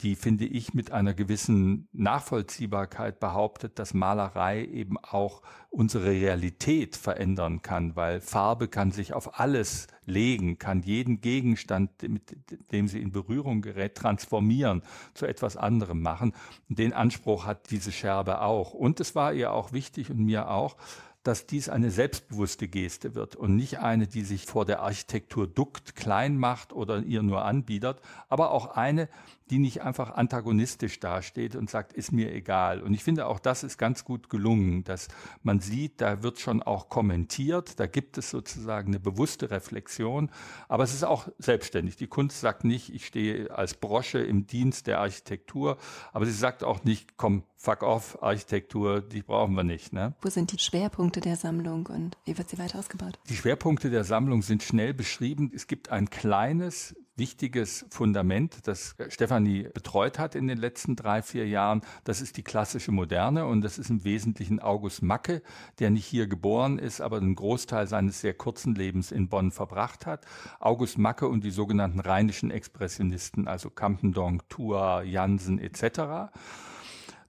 die, finde ich, mit einer gewissen Nachvollziehbarkeit behauptet, dass Malerei eben auch unsere Realität verändern kann, weil Farbe kann sich auf alles legen, kann jeden Gegenstand, mit dem sie in Berührung gerät, transformieren, zu etwas anderem machen. Den Anspruch hat diese Scherbe auch. Und es war ihr auch wichtig und mir auch, dass dies eine selbstbewusste Geste wird und nicht eine, die sich vor der Architektur duckt, klein macht oder ihr nur anbietet, aber auch eine, die nicht einfach antagonistisch dasteht und sagt, ist mir egal. Und ich finde auch das ist ganz gut gelungen, dass man sieht, da wird schon auch kommentiert, da gibt es sozusagen eine bewusste Reflexion, aber es ist auch selbstständig. Die Kunst sagt nicht, ich stehe als Brosche im Dienst der Architektur, aber sie sagt auch nicht, komm, fuck off, Architektur, die brauchen wir nicht. Ne? Wo sind die Schwerpunkte der Sammlung und wie wird sie weiter ausgebaut? Die Schwerpunkte der Sammlung sind schnell beschrieben. Es gibt ein kleines wichtiges Fundament, das Stefanie betreut hat in den letzten drei, vier Jahren. Das ist die klassische Moderne und das ist im Wesentlichen August Macke, der nicht hier geboren ist, aber einen Großteil seines sehr kurzen Lebens in Bonn verbracht hat. August Macke und die sogenannten rheinischen Expressionisten, also Campendonck, Thua, Jansen etc.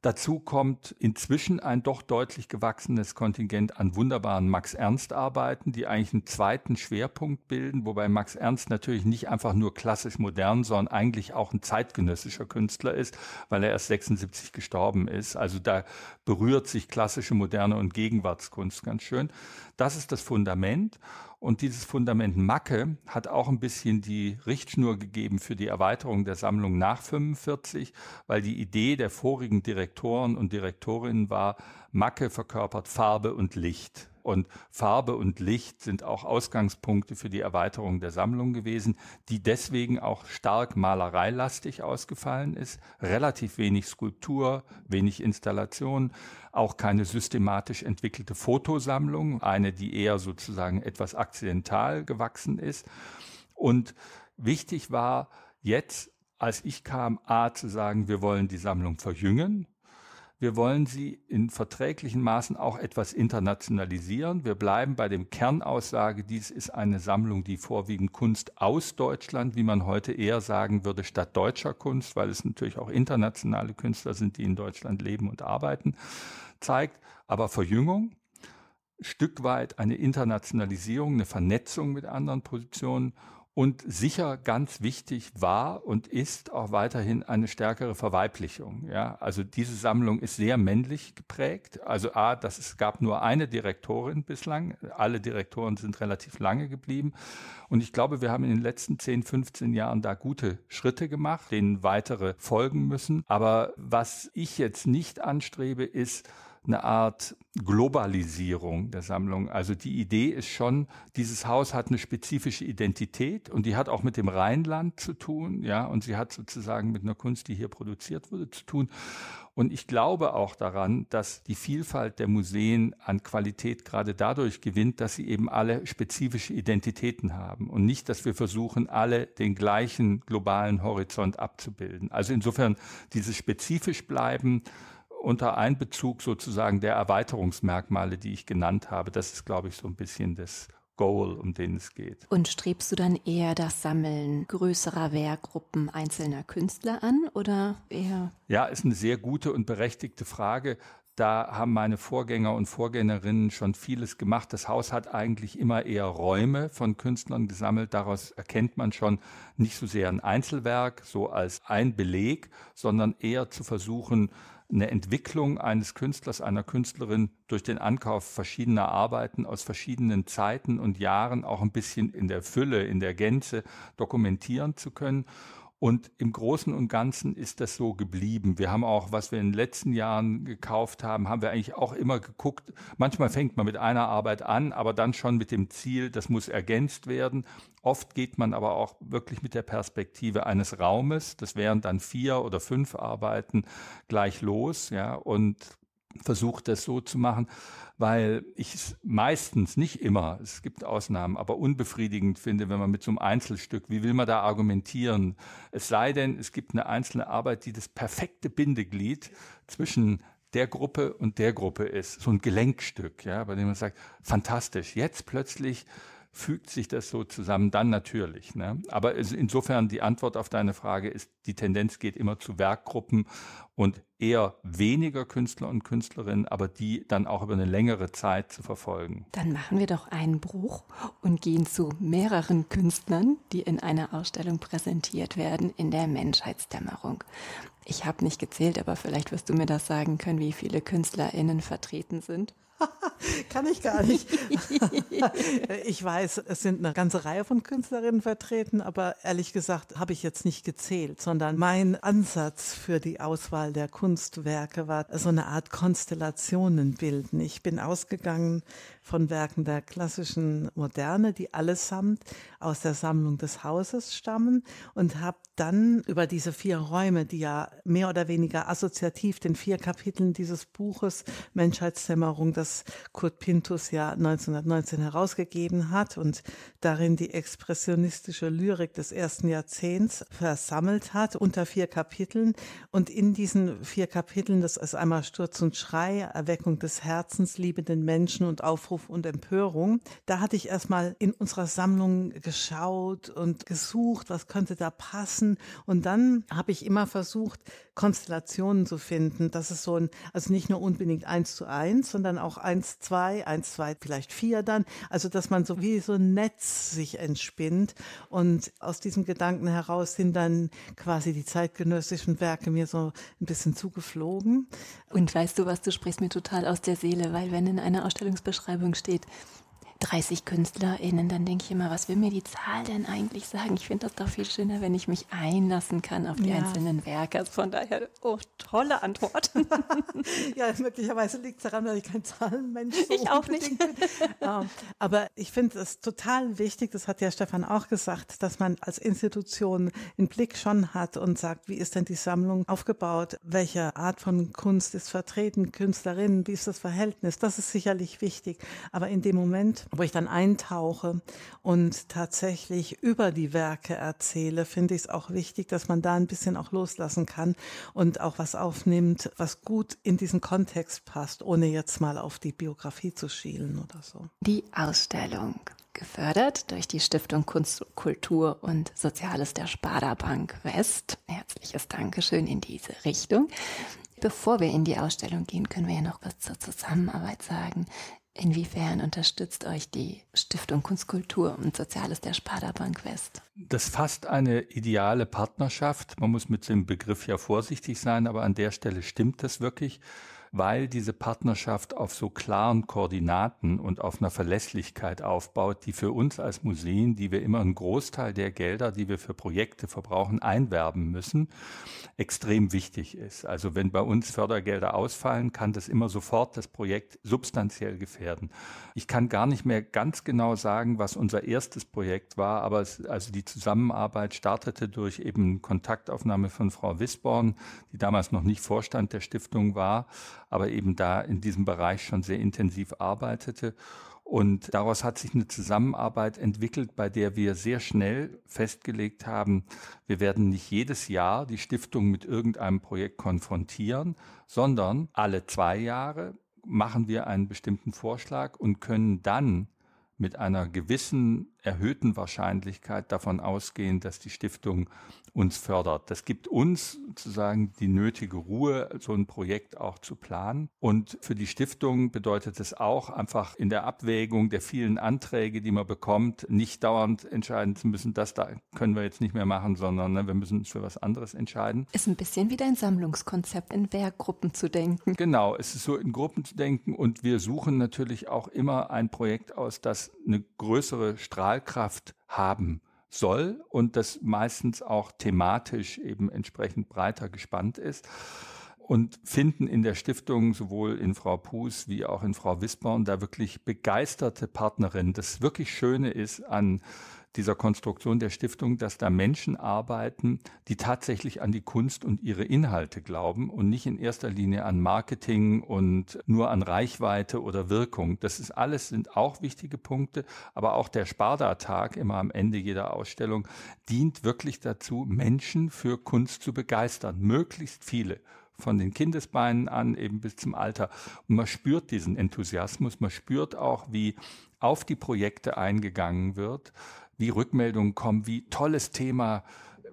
Dazu kommt inzwischen ein doch deutlich gewachsenes Kontingent an wunderbaren Max-Ernst-Arbeiten, die eigentlich einen zweiten Schwerpunkt bilden, wobei Max Ernst natürlich nicht einfach nur klassisch modern, sondern eigentlich auch ein zeitgenössischer Künstler ist, weil er erst 76 gestorben ist. Also da berührt sich klassische Moderne und Gegenwartskunst ganz schön. Das ist das Fundament. Und dieses Fundament Macke hat auch ein bisschen die Richtschnur gegeben für die Erweiterung der Sammlung nach 45, weil die Idee der vorigen Direktoren und Direktorinnen war, Macke verkörpert Farbe und Licht. Und Farbe und Licht sind auch Ausgangspunkte für die Erweiterung der Sammlung gewesen, die deswegen auch stark malereilastig ausgefallen ist. Relativ wenig Skulptur, wenig Installation, auch keine systematisch entwickelte Fotosammlung, eine, die eher sozusagen etwas akzidental gewachsen ist. Und wichtig war jetzt, als ich kam, A zu sagen, wir wollen die Sammlung verjüngen, wir wollen sie in verträglichen Maßen auch etwas internationalisieren. Wir bleiben bei dem Kernaussage, dies ist eine Sammlung, die vorwiegend Kunst aus Deutschland, wie man heute eher sagen würde, statt deutscher Kunst, weil es natürlich auch internationale Künstler sind, die in Deutschland leben und arbeiten, zeigt. Aber Verjüngung, Stück weit eine Internationalisierung, eine Vernetzung mit anderen Positionen und sicher ganz wichtig war und ist auch weiterhin eine stärkere Verweiblichung. Ja, also diese Sammlung ist sehr männlich geprägt. Also A, dass es gab nur eine Direktorin bislang. Alle Direktoren sind relativ lange geblieben. Und ich glaube, wir haben in den letzten 10, 15 Jahren da gute Schritte gemacht, denen weitere folgen müssen. Aber was ich jetzt nicht anstrebe, ist, eine Art Globalisierung der Sammlung. Also die Idee ist schon, dieses Haus hat eine spezifische Identität und die hat auch mit dem Rheinland zu tun, ja, und sie hat sozusagen mit einer Kunst, die hier produziert wurde, zu tun. Und ich glaube auch daran, dass die Vielfalt der Museen an Qualität gerade dadurch gewinnt, dass sie eben alle spezifische Identitäten haben und nicht, dass wir versuchen, alle den gleichen globalen Horizont abzubilden. Also insofern dieses spezifisch bleiben, unter Einbezug sozusagen der Erweiterungsmerkmale, die ich genannt habe. Das ist, glaube ich, so ein bisschen das Goal, um den es geht. Und strebst du dann eher das Sammeln größerer Werkgruppen einzelner Künstler an oder eher? Ja, ist eine sehr gute und berechtigte Frage. Da haben meine Vorgänger und Vorgängerinnen schon vieles gemacht. Das Haus hat eigentlich immer eher Räume von Künstlern gesammelt. Daraus erkennt man schon nicht so sehr ein Einzelwerk, so als ein Beleg, sondern eher zu versuchen, eine Entwicklung eines Künstlers, einer Künstlerin durch den Ankauf verschiedener Arbeiten aus verschiedenen Zeiten und Jahren auch ein bisschen in der Fülle, in der Gänze dokumentieren zu können. Und im Großen und Ganzen ist das so geblieben. Wir haben auch, was wir in den letzten Jahren gekauft haben, haben wir eigentlich auch immer geguckt. Manchmal fängt man mit einer Arbeit an, aber dann schon mit dem Ziel, das muss ergänzt werden. Oft geht man aber auch wirklich mit der Perspektive eines Raumes. Das wären dann vier oder fünf Arbeiten gleich los, ja, und versucht das so zu machen, weil ich es meistens, nicht immer, es gibt Ausnahmen, aber unbefriedigend finde, wenn man mit so einem Einzelstück, wie will man da argumentieren? Es sei denn, es gibt eine einzelne Arbeit, die das perfekte Bindeglied zwischen der Gruppe und der Gruppe ist. So ein Gelenkstück, ja, bei dem man sagt, fantastisch, jetzt plötzlich fügt sich das so zusammen, dann natürlich. Ne? Aber insofern die Antwort auf deine Frage ist, die Tendenz geht immer zu Werkgruppen und eher weniger Künstler und Künstlerinnen, aber die dann auch über eine längere Zeit zu verfolgen. Dann machen wir doch einen Bruch und gehen zu mehreren Künstlern, die in einer Ausstellung präsentiert werden in der Menschheitsdämmerung. Ich habe nicht gezählt, aber vielleicht wirst du mir das sagen können, wie viele KünstlerInnen vertreten sind. Kann ich gar nicht. ich weiß, es sind eine ganze Reihe von Künstlerinnen vertreten, aber ehrlich gesagt habe ich jetzt nicht gezählt, sondern mein Ansatz für die Auswahl der Kunstwerke war so eine Art Konstellationen bilden. Ich bin ausgegangen von Werken der klassischen Moderne, die allesamt aus der Sammlung des Hauses stammen und habe dann über diese vier Räume, die ja mehr oder weniger assoziativ den vier Kapiteln dieses Buches Menschheitsdämmerung, das Kurt Pintus ja 1919 herausgegeben hat und darin die expressionistische Lyrik des ersten Jahrzehnts versammelt hat unter vier Kapiteln. Und in diesen vier Kapiteln, das ist einmal Sturz und Schrei, Erweckung des Herzens, liebenden Menschen und Aufruf und Empörung. Da hatte ich erstmal in unserer Sammlung geschaut und gesucht, was könnte da passen. Und dann habe ich immer versucht, Konstellationen zu finden. Das ist so ein, also nicht nur unbedingt eins zu eins, sondern auch eins, zwei, eins, zwei, vielleicht vier dann. Also, dass man so wie so ein Netz sich entspinnt. Und aus diesem Gedanken heraus sind dann quasi die zeitgenössischen Werke mir so ein bisschen zugeflogen. Und weißt du was, du sprichst mir total aus der Seele, weil wenn in einer Ausstellungsbeschreibung steht, 30 KünstlerInnen, dann denke ich immer, was will mir die Zahl denn eigentlich sagen? Ich finde das doch viel schöner, wenn ich mich einlassen kann auf die ja. einzelnen Werke. Also von daher, oh, tolle Antwort. ja, möglicherweise liegt es daran, dass ich kein Zahlenmensch so Ich auch nicht. Bin. Aber ich finde es total wichtig, das hat ja Stefan auch gesagt, dass man als Institution einen Blick schon hat und sagt, wie ist denn die Sammlung aufgebaut? Welche Art von Kunst ist vertreten? Künstlerinnen, wie ist das Verhältnis? Das ist sicherlich wichtig. Aber in dem Moment, wo ich dann eintauche und tatsächlich über die Werke erzähle, finde ich es auch wichtig, dass man da ein bisschen auch loslassen kann und auch was aufnimmt, was gut in diesen Kontext passt, ohne jetzt mal auf die Biografie zu schielen oder so. Die Ausstellung gefördert durch die Stiftung Kunst, Kultur und Soziales der Sparda Bank West. Herzliches Dankeschön in diese Richtung. Bevor wir in die Ausstellung gehen, können wir ja noch was zur Zusammenarbeit sagen. Inwiefern unterstützt euch die Stiftung Kunstkultur und Soziales der Sparda Bank West? Das fasst eine ideale Partnerschaft. Man muss mit dem Begriff ja vorsichtig sein, aber an der Stelle stimmt das wirklich weil diese Partnerschaft auf so klaren Koordinaten und auf einer Verlässlichkeit aufbaut, die für uns als Museen, die wir immer einen Großteil der Gelder, die wir für Projekte verbrauchen, einwerben müssen, extrem wichtig ist. Also wenn bei uns Fördergelder ausfallen, kann das immer sofort das Projekt substanziell gefährden. Ich kann gar nicht mehr ganz genau sagen, was unser erstes Projekt war, aber es, also die Zusammenarbeit startete durch eben Kontaktaufnahme von Frau Wisborn, die damals noch nicht Vorstand der Stiftung war, aber eben da in diesem Bereich schon sehr intensiv arbeitete. Und daraus hat sich eine Zusammenarbeit entwickelt, bei der wir sehr schnell festgelegt haben, wir werden nicht jedes Jahr die Stiftung mit irgendeinem Projekt konfrontieren, sondern alle zwei Jahre machen wir einen bestimmten Vorschlag und können dann mit einer gewissen erhöhten Wahrscheinlichkeit davon ausgehen, dass die Stiftung uns fördert. Das gibt uns sozusagen die nötige Ruhe, so ein Projekt auch zu planen. Und für die Stiftung bedeutet es auch einfach in der Abwägung der vielen Anträge, die man bekommt, nicht dauernd entscheiden zu müssen, das da können wir jetzt nicht mehr machen, sondern ne, wir müssen uns für was anderes entscheiden. Ist ein bisschen wie dein Sammlungskonzept, in Werkgruppen zu denken. Genau, es ist so in Gruppen zu denken und wir suchen natürlich auch immer ein Projekt aus, das eine größere Strahlkraft haben soll und das meistens auch thematisch eben entsprechend breiter gespannt ist und finden in der Stiftung sowohl in Frau Puß wie auch in Frau Wisborn da wirklich begeisterte Partnerinnen. Das wirklich Schöne ist an dieser Konstruktion der Stiftung, dass da Menschen arbeiten, die tatsächlich an die Kunst und ihre Inhalte glauben und nicht in erster Linie an Marketing und nur an Reichweite oder Wirkung. Das ist alles, sind auch wichtige Punkte, aber auch der Sparda-Tag immer am Ende jeder Ausstellung dient wirklich dazu, Menschen für Kunst zu begeistern, möglichst viele von den Kindesbeinen an eben bis zum Alter. Und man spürt diesen Enthusiasmus, man spürt auch, wie auf die Projekte eingegangen wird, wie Rückmeldungen kommen, wie tolles Thema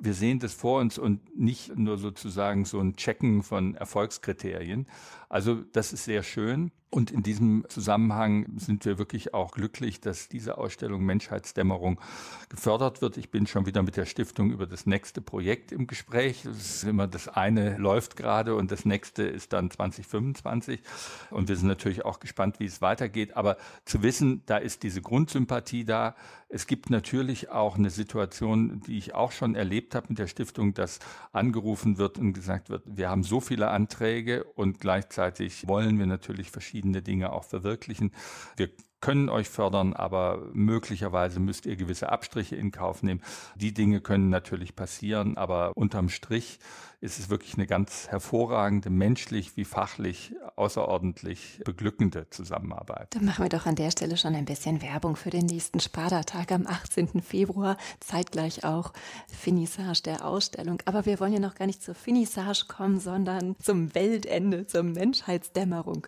wir sehen das vor uns und nicht nur sozusagen so ein Checken von Erfolgskriterien. Also das ist sehr schön. Und in diesem Zusammenhang sind wir wirklich auch glücklich, dass diese Ausstellung Menschheitsdämmerung gefördert wird. Ich bin schon wieder mit der Stiftung über das nächste Projekt im Gespräch. Das ist immer das eine läuft gerade und das nächste ist dann 2025. Und wir sind natürlich auch gespannt, wie es weitergeht. Aber zu wissen, da ist diese Grundsympathie da. Es gibt natürlich auch eine Situation, die ich auch schon erlebt habe mit der Stiftung, dass angerufen wird und gesagt wird, wir haben so viele Anträge und gleichzeitig wollen wir natürlich verschiedene verschiedene Dinge auch verwirklichen. Wir können euch fördern, aber möglicherweise müsst ihr gewisse Abstriche in Kauf nehmen. Die Dinge können natürlich passieren, aber unterm Strich ist es wirklich eine ganz hervorragende, menschlich wie fachlich außerordentlich beglückende Zusammenarbeit. Dann machen wir doch an der Stelle schon ein bisschen Werbung für den nächsten Sparda-Tag am 18. Februar, zeitgleich auch Finissage der Ausstellung. Aber wir wollen ja noch gar nicht zur Finissage kommen, sondern zum Weltende, zur Menschheitsdämmerung.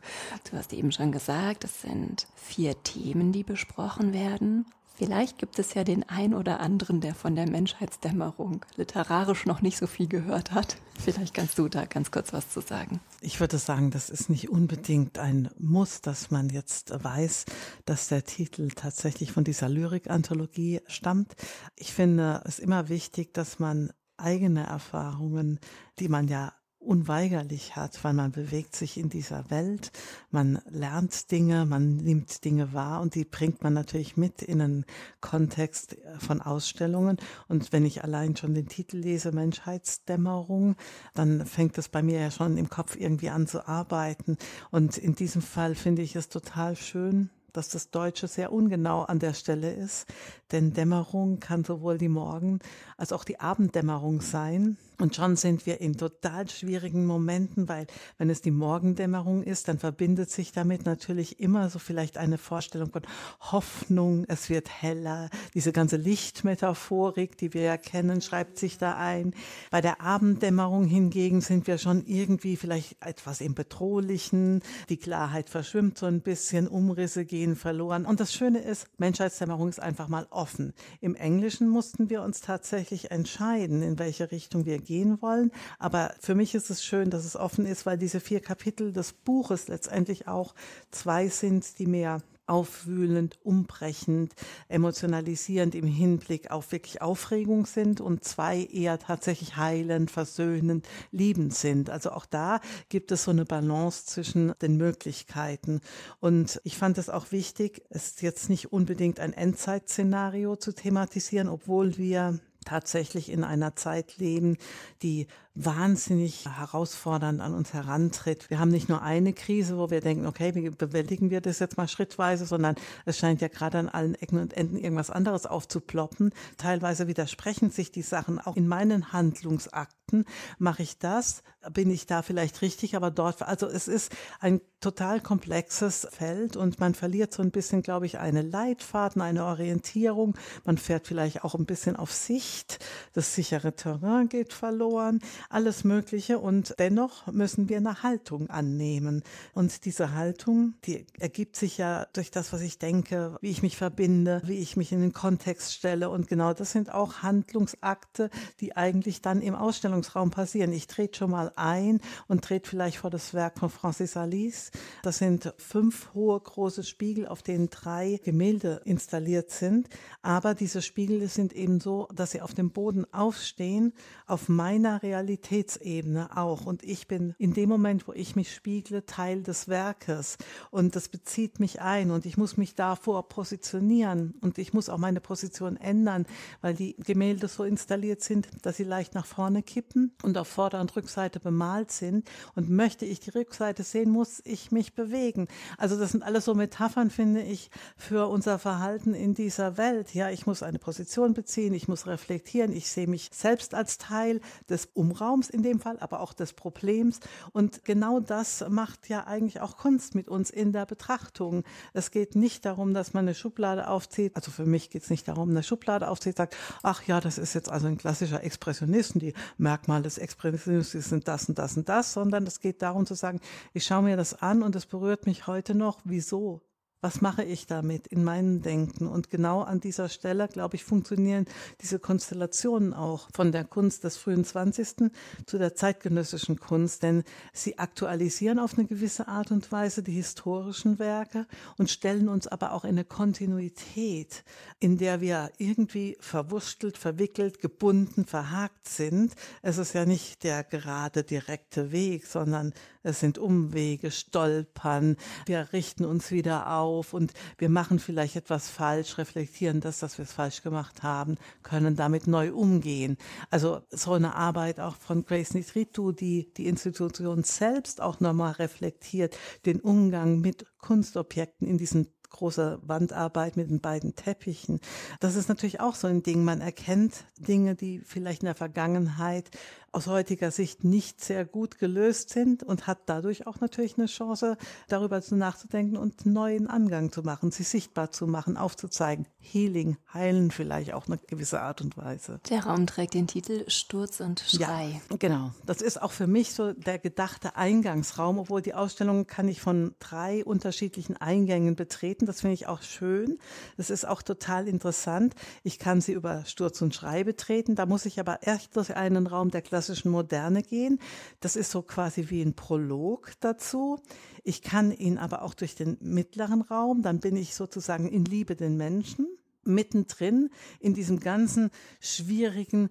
Du hast eben schon gesagt, es sind vier Themen, die besprochen werden. Vielleicht gibt es ja den ein oder anderen, der von der Menschheitsdämmerung literarisch noch nicht so viel gehört hat. Vielleicht kannst du da ganz kurz was zu sagen. Ich würde sagen, das ist nicht unbedingt ein Muss, dass man jetzt weiß, dass der Titel tatsächlich von dieser Lyrikanthologie stammt. Ich finde es immer wichtig, dass man eigene Erfahrungen, die man ja unweigerlich hat, weil man bewegt sich in dieser Welt, man lernt Dinge, man nimmt Dinge wahr und die bringt man natürlich mit in einen Kontext von Ausstellungen. Und wenn ich allein schon den Titel lese, Menschheitsdämmerung, dann fängt es bei mir ja schon im Kopf irgendwie an zu arbeiten. Und in diesem Fall finde ich es total schön, dass das Deutsche sehr ungenau an der Stelle ist, denn Dämmerung kann sowohl die Morgen- als auch die Abenddämmerung sein. Und schon sind wir in total schwierigen Momenten, weil wenn es die Morgendämmerung ist, dann verbindet sich damit natürlich immer so vielleicht eine Vorstellung von Hoffnung, es wird heller. Diese ganze Lichtmetaphorik, die wir ja kennen, schreibt sich da ein. Bei der Abenddämmerung hingegen sind wir schon irgendwie vielleicht etwas im Bedrohlichen. Die Klarheit verschwimmt so ein bisschen, Umrisse gehen verloren. Und das Schöne ist, Menschheitsdämmerung ist einfach mal offen. Im Englischen mussten wir uns tatsächlich entscheiden, in welche Richtung wir gehen wollen. Aber für mich ist es schön, dass es offen ist, weil diese vier Kapitel des Buches letztendlich auch zwei sind, die mehr aufwühlend, umbrechend, emotionalisierend im Hinblick auf wirklich Aufregung sind und zwei eher tatsächlich heilend, versöhnend, liebend sind. Also auch da gibt es so eine Balance zwischen den Möglichkeiten. Und ich fand es auch wichtig, es jetzt nicht unbedingt ein Endzeitszenario zu thematisieren, obwohl wir tatsächlich in einer Zeit leben, die wahnsinnig herausfordernd an uns herantritt. Wir haben nicht nur eine Krise, wo wir denken, okay, wie bewältigen wir das jetzt mal schrittweise, sondern es scheint ja gerade an allen Ecken und Enden irgendwas anderes aufzuploppen. Teilweise widersprechen sich die Sachen auch in meinen Handlungsakten. Mache ich das? Bin ich da vielleicht richtig? Aber dort, also es ist ein total komplexes Feld und man verliert so ein bisschen, glaube ich, eine Leitfaden, eine Orientierung. Man fährt vielleicht auch ein bisschen auf Sicht. Das sichere Terrain geht verloren alles Mögliche und dennoch müssen wir eine Haltung annehmen. Und diese Haltung, die ergibt sich ja durch das, was ich denke, wie ich mich verbinde, wie ich mich in den Kontext stelle und genau das sind auch Handlungsakte, die eigentlich dann im Ausstellungsraum passieren. Ich trete schon mal ein und trete vielleicht vor das Werk von Francis Alice. Das sind fünf hohe große Spiegel, auf denen drei Gemälde installiert sind. Aber diese Spiegel sind eben so, dass sie auf dem Boden aufstehen, auf meiner Realität Realitätsebene auch. Und ich bin in dem Moment, wo ich mich spiegle, Teil des Werkes. Und das bezieht mich ein. Und ich muss mich davor positionieren. Und ich muss auch meine Position ändern, weil die Gemälde so installiert sind, dass sie leicht nach vorne kippen und auf Vorder- und Rückseite bemalt sind. Und möchte ich die Rückseite sehen, muss ich mich bewegen. Also das sind alles so Metaphern, finde ich, für unser Verhalten in dieser Welt. Ja, ich muss eine Position beziehen, ich muss reflektieren, ich sehe mich selbst als Teil des Umraums Raums in dem Fall, aber auch des Problems. Und genau das macht ja eigentlich auch Kunst mit uns in der Betrachtung. Es geht nicht darum, dass man eine Schublade aufzieht. Also für mich geht es nicht darum, eine Schublade aufzieht, sagt, ach ja, das ist jetzt also ein klassischer Expressionist. Die Merkmale des Expressionismus sind das und das und das, sondern es geht darum zu sagen, ich schaue mir das an und es berührt mich heute noch. Wieso? Was mache ich damit in meinem Denken? Und genau an dieser Stelle, glaube ich, funktionieren diese Konstellationen auch von der Kunst des frühen 20. zu der zeitgenössischen Kunst, denn sie aktualisieren auf eine gewisse Art und Weise die historischen Werke und stellen uns aber auch in eine Kontinuität, in der wir irgendwie verwurstelt, verwickelt, gebunden, verhakt sind. Es ist ja nicht der gerade direkte Weg, sondern es sind Umwege, Stolpern. Wir richten uns wieder auf und wir machen vielleicht etwas falsch, reflektieren das, dass wir es falsch gemacht haben, können damit neu umgehen. Also so eine Arbeit auch von Grace Nitritu, die die Institution selbst auch nochmal reflektiert, den Umgang mit Kunstobjekten in diesen große Wandarbeit mit den beiden Teppichen. Das ist natürlich auch so ein Ding. Man erkennt Dinge, die vielleicht in der Vergangenheit aus heutiger Sicht nicht sehr gut gelöst sind und hat dadurch auch natürlich eine Chance, darüber nachzudenken und einen neuen Angang zu machen, sie sichtbar zu machen, aufzuzeigen. Healing, heilen vielleicht auch eine gewisse Art und Weise. Der Raum trägt den Titel Sturz und Schrei. Ja, genau. Das ist auch für mich so der gedachte Eingangsraum, obwohl die Ausstellung kann ich von drei unterschiedlichen Eingängen betreten. Das finde ich auch schön. Das ist auch total interessant. Ich kann sie über Sturz und Schrei betreten. Da muss ich aber erst durch einen Raum der Klasse klassischen Moderne gehen. Das ist so quasi wie ein Prolog dazu. Ich kann ihn aber auch durch den mittleren Raum, dann bin ich sozusagen in Liebe den Menschen mittendrin in diesem ganzen schwierigen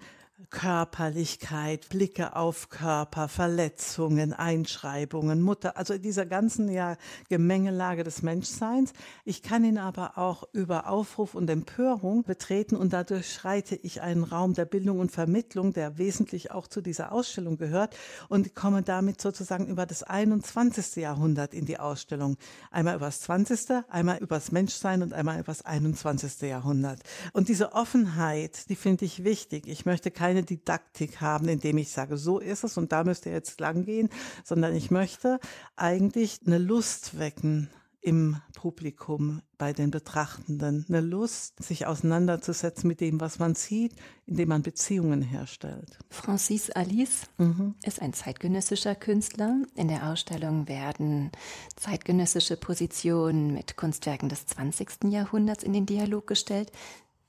Körperlichkeit, Blicke auf Körper, Verletzungen, Einschreibungen, Mutter, also dieser ganzen ja Gemengelage des Menschseins. Ich kann ihn aber auch über Aufruf und Empörung betreten und dadurch schreite ich einen Raum der Bildung und Vermittlung, der wesentlich auch zu dieser Ausstellung gehört und komme damit sozusagen über das 21. Jahrhundert in die Ausstellung. Einmal über das 20., einmal über das Menschsein und einmal über das 21. Jahrhundert. Und diese Offenheit, die finde ich wichtig. Ich möchte keine keine Didaktik haben, indem ich sage, so ist es und da müsst ihr jetzt lang gehen, sondern ich möchte eigentlich eine Lust wecken im Publikum, bei den Betrachtenden, eine Lust, sich auseinanderzusetzen mit dem, was man sieht, indem man Beziehungen herstellt. Francis Alice mhm. ist ein zeitgenössischer Künstler. In der Ausstellung werden zeitgenössische Positionen mit Kunstwerken des 20. Jahrhunderts in den Dialog gestellt.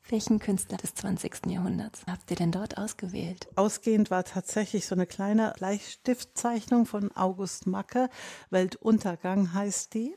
Welchen Künstler des 20. Jahrhunderts habt ihr denn dort ausgewählt? Ausgehend war tatsächlich so eine kleine Bleistiftzeichnung von August Macke. Weltuntergang heißt die.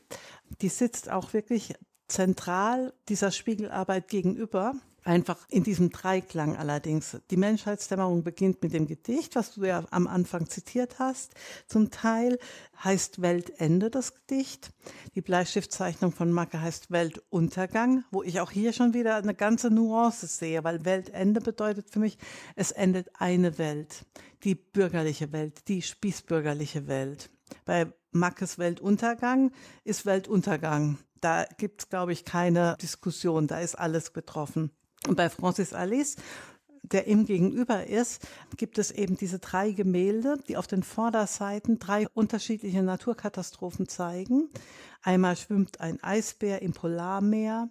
Die sitzt auch wirklich zentral dieser Spiegelarbeit gegenüber. Einfach in diesem Dreiklang allerdings. Die Menschheitsdämmerung beginnt mit dem Gedicht, was du ja am Anfang zitiert hast. Zum Teil heißt Weltende das Gedicht. Die Bleistiftzeichnung von Macke heißt Weltuntergang, wo ich auch hier schon wieder eine ganze Nuance sehe, weil Weltende bedeutet für mich, es endet eine Welt. Die bürgerliche Welt, die spießbürgerliche Welt. Bei Mackes Weltuntergang ist Weltuntergang. Da gibt es, glaube ich, keine Diskussion. Da ist alles betroffen. Und bei Francis Alice der ihm gegenüber ist, gibt es eben diese drei Gemälde, die auf den Vorderseiten drei unterschiedliche Naturkatastrophen zeigen. Einmal schwimmt ein Eisbär im Polarmeer,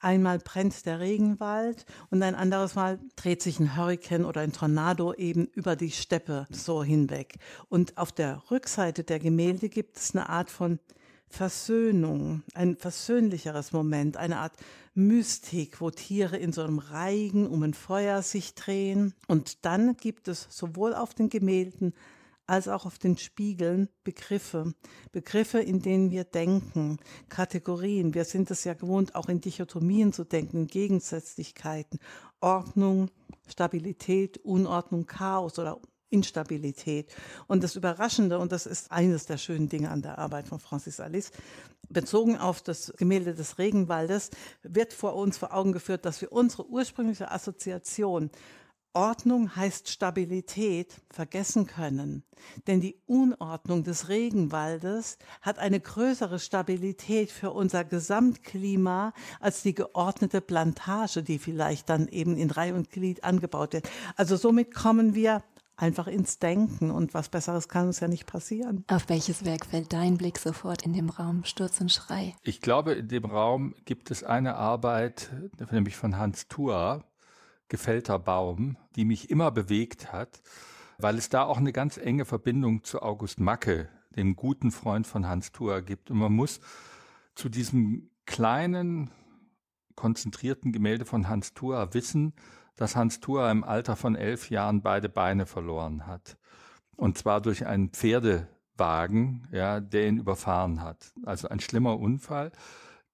einmal brennt der Regenwald und ein anderes Mal dreht sich ein Hurrikan oder ein Tornado eben über die Steppe so hinweg. Und auf der Rückseite der Gemälde gibt es eine Art von Versöhnung, ein versöhnlicheres Moment, eine Art Mystik, wo Tiere in so einem Reigen um ein Feuer sich drehen. Und dann gibt es sowohl auf den Gemälden als auch auf den Spiegeln Begriffe, Begriffe, in denen wir denken, Kategorien. Wir sind es ja gewohnt, auch in Dichotomien zu denken, in Gegensätzlichkeiten, Ordnung, Stabilität, Unordnung, Chaos oder Instabilität. Und das Überraschende, und das ist eines der schönen Dinge an der Arbeit von Francis Alice, bezogen auf das Gemälde des Regenwaldes, wird vor uns vor Augen geführt, dass wir unsere ursprüngliche Assoziation Ordnung heißt Stabilität vergessen können. Denn die Unordnung des Regenwaldes hat eine größere Stabilität für unser Gesamtklima als die geordnete Plantage, die vielleicht dann eben in Reihe und Glied angebaut wird. Also somit kommen wir einfach ins Denken und was Besseres kann uns ja nicht passieren. Auf welches Werk fällt dein Blick sofort in dem Raum Sturz und Schrei? Ich glaube, in dem Raum gibt es eine Arbeit, nämlich von Hans Thua, Gefällter Baum, die mich immer bewegt hat, weil es da auch eine ganz enge Verbindung zu August Macke, dem guten Freund von Hans Thua, gibt. Und man muss zu diesem kleinen, konzentrierten Gemälde von Hans Thua wissen, dass Hans Thua im Alter von elf Jahren beide Beine verloren hat. Und zwar durch einen Pferdewagen, ja, der ihn überfahren hat. Also ein schlimmer Unfall,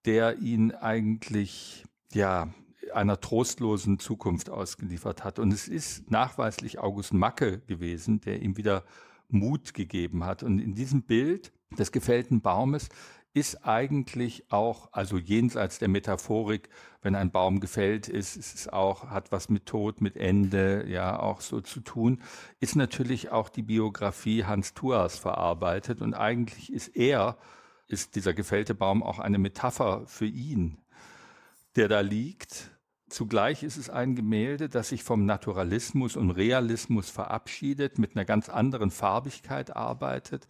der ihn eigentlich, ja, einer trostlosen Zukunft ausgeliefert hat. Und es ist nachweislich August Macke gewesen, der ihm wieder Mut gegeben hat. Und in diesem Bild des gefällten Baumes ist eigentlich auch, also jenseits der Metaphorik, wenn ein Baum gefällt ist, ist es auch, hat was mit Tod, mit Ende, ja, auch so zu tun, ist natürlich auch die Biografie Hans Thuas verarbeitet und eigentlich ist er, ist dieser gefällte Baum auch eine Metapher für ihn, der da liegt. Zugleich ist es ein Gemälde, das sich vom Naturalismus und Realismus verabschiedet, mit einer ganz anderen Farbigkeit arbeitet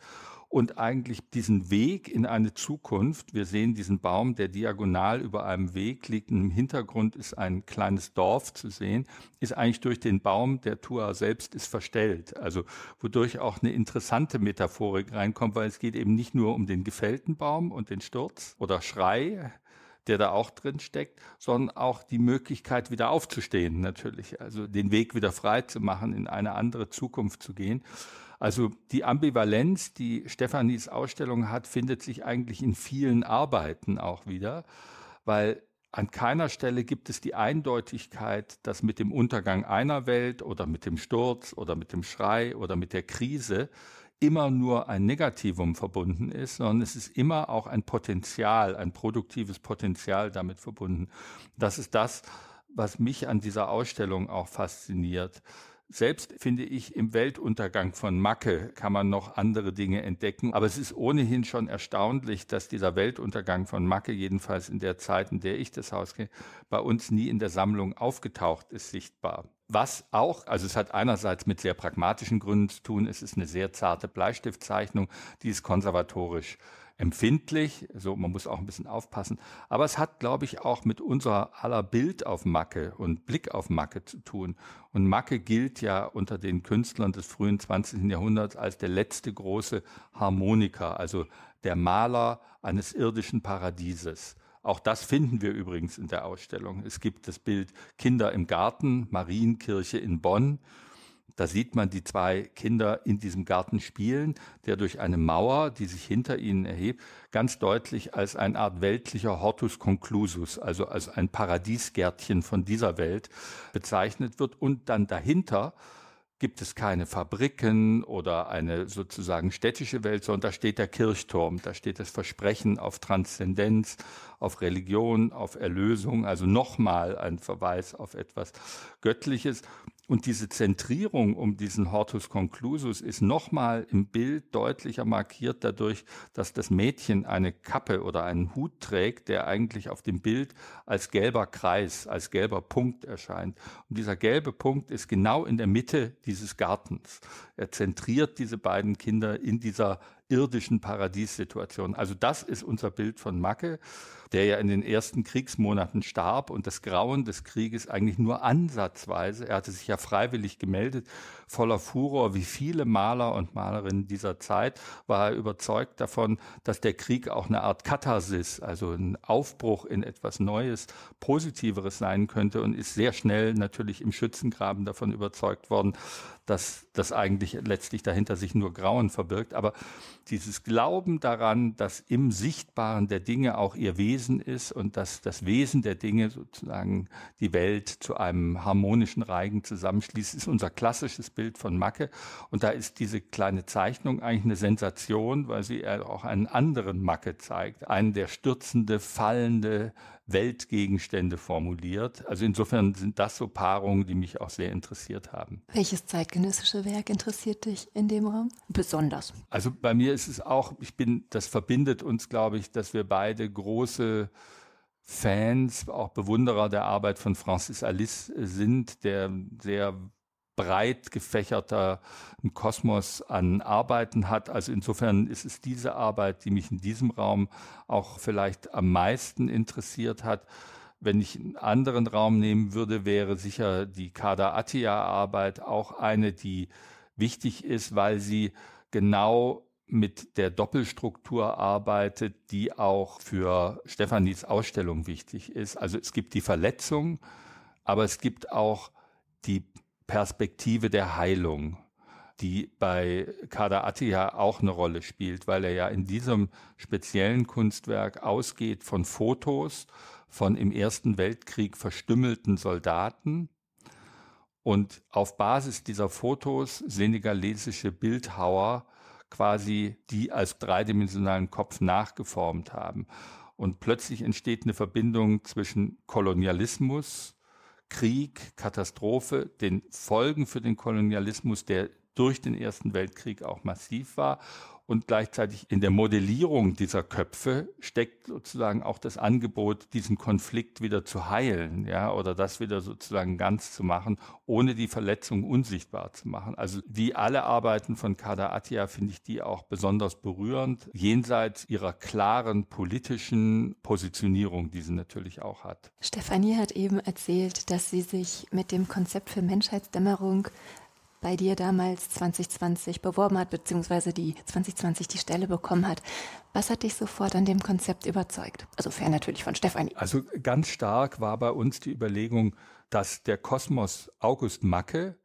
und eigentlich diesen Weg in eine Zukunft, wir sehen diesen Baum, der diagonal über einem Weg liegt, im Hintergrund ist ein kleines Dorf zu sehen, ist eigentlich durch den Baum, der Tua selbst ist verstellt. Also wodurch auch eine interessante Metaphorik reinkommt, weil es geht eben nicht nur um den gefällten Baum und den Sturz oder Schrei, der da auch drin steckt, sondern auch die Möglichkeit, wieder aufzustehen, natürlich. Also den Weg wieder frei zu machen, in eine andere Zukunft zu gehen. Also die Ambivalenz, die Stefanis Ausstellung hat, findet sich eigentlich in vielen Arbeiten auch wieder, weil an keiner Stelle gibt es die Eindeutigkeit, dass mit dem Untergang einer Welt oder mit dem Sturz oder mit dem Schrei oder mit der Krise immer nur ein Negativum verbunden ist, sondern es ist immer auch ein Potenzial, ein produktives Potenzial damit verbunden. Das ist das, was mich an dieser Ausstellung auch fasziniert. Selbst finde ich, im Weltuntergang von Macke kann man noch andere Dinge entdecken. Aber es ist ohnehin schon erstaunlich, dass dieser Weltuntergang von Macke, jedenfalls in der Zeit, in der ich das Haus kenne, bei uns nie in der Sammlung aufgetaucht ist, sichtbar. Was auch, also es hat einerseits mit sehr pragmatischen Gründen zu tun, es ist eine sehr zarte Bleistiftzeichnung, die ist konservatorisch empfindlich, so man muss auch ein bisschen aufpassen. Aber es hat, glaube ich, auch mit unserer aller Bild auf Macke und Blick auf Macke zu tun. Und Macke gilt ja unter den Künstlern des frühen 20. Jahrhunderts als der letzte große Harmoniker, also der Maler eines irdischen Paradieses. Auch das finden wir übrigens in der Ausstellung. Es gibt das Bild Kinder im Garten, Marienkirche in Bonn. Da sieht man die zwei Kinder in diesem Garten spielen, der durch eine Mauer, die sich hinter ihnen erhebt, ganz deutlich als eine Art weltlicher Hortus conclusus, also als ein Paradiesgärtchen von dieser Welt bezeichnet wird und dann dahinter gibt es keine Fabriken oder eine sozusagen städtische Welt, sondern da steht der Kirchturm, da steht das Versprechen auf Transzendenz, auf Religion, auf Erlösung, also nochmal ein Verweis auf etwas Göttliches. Und diese Zentrierung um diesen Hortus Conclusus ist nochmal im Bild deutlicher markiert dadurch, dass das Mädchen eine Kappe oder einen Hut trägt, der eigentlich auf dem Bild als gelber Kreis, als gelber Punkt erscheint. Und dieser gelbe Punkt ist genau in der Mitte dieses Gartens. Er zentriert diese beiden Kinder in dieser irdischen Paradiessituation. Also das ist unser Bild von Macke, der ja in den ersten Kriegsmonaten starb und das Grauen des Krieges eigentlich nur ansatzweise, er hatte sich ja freiwillig gemeldet, voller Furor, wie viele Maler und Malerinnen dieser Zeit, war er überzeugt davon, dass der Krieg auch eine Art Katharsis, also ein Aufbruch in etwas Neues, Positiveres sein könnte und ist sehr schnell natürlich im Schützengraben davon überzeugt worden, dass das eigentlich letztlich dahinter sich nur Grauen verbirgt. Aber dieses Glauben daran, dass im Sichtbaren der Dinge auch ihr Wesen ist und dass das Wesen der Dinge sozusagen die Welt zu einem harmonischen Reigen zusammenschließt, ist unser klassisches Bild von Macke. Und da ist diese kleine Zeichnung eigentlich eine Sensation, weil sie auch einen anderen Macke zeigt. Einen, der stürzende, fallende, Weltgegenstände formuliert. Also insofern sind das so Paarungen, die mich auch sehr interessiert haben. Welches zeitgenössische Werk interessiert dich in dem Raum besonders? Also bei mir ist es auch, ich bin, das verbindet uns, glaube ich, dass wir beide große Fans, auch Bewunderer der Arbeit von Francis Alice sind, der sehr breit gefächerter Kosmos an Arbeiten hat. Also insofern ist es diese Arbeit, die mich in diesem Raum auch vielleicht am meisten interessiert hat. Wenn ich einen anderen Raum nehmen würde, wäre sicher die Kader Attia Arbeit auch eine, die wichtig ist, weil sie genau mit der Doppelstruktur arbeitet, die auch für Stefanis Ausstellung wichtig ist. Also es gibt die Verletzung, aber es gibt auch die Perspektive der Heilung, die bei Kader Attia auch eine Rolle spielt, weil er ja in diesem speziellen Kunstwerk ausgeht von Fotos von im Ersten Weltkrieg verstümmelten Soldaten und auf Basis dieser Fotos senegalesische Bildhauer quasi die als dreidimensionalen Kopf nachgeformt haben. Und plötzlich entsteht eine Verbindung zwischen Kolonialismus, Krieg, Katastrophe, den Folgen für den Kolonialismus, der durch den Ersten Weltkrieg auch massiv war und gleichzeitig in der Modellierung dieser Köpfe steckt sozusagen auch das Angebot, diesen Konflikt wieder zu heilen, ja, oder das wieder sozusagen ganz zu machen, ohne die Verletzung unsichtbar zu machen. Also wie alle Arbeiten von Kada Attia finde ich die auch besonders berührend, jenseits ihrer klaren politischen Positionierung, die sie natürlich auch hat. Stefanie hat eben erzählt, dass sie sich mit dem Konzept für Menschheitsdämmerung bei dir damals 2020 beworben hat, beziehungsweise die 2020 die Stelle bekommen hat. Was hat dich sofort an dem Konzept überzeugt? Also fern natürlich von Stefanie. Also ganz stark war bei uns die Überlegung, dass der Kosmos August Macke,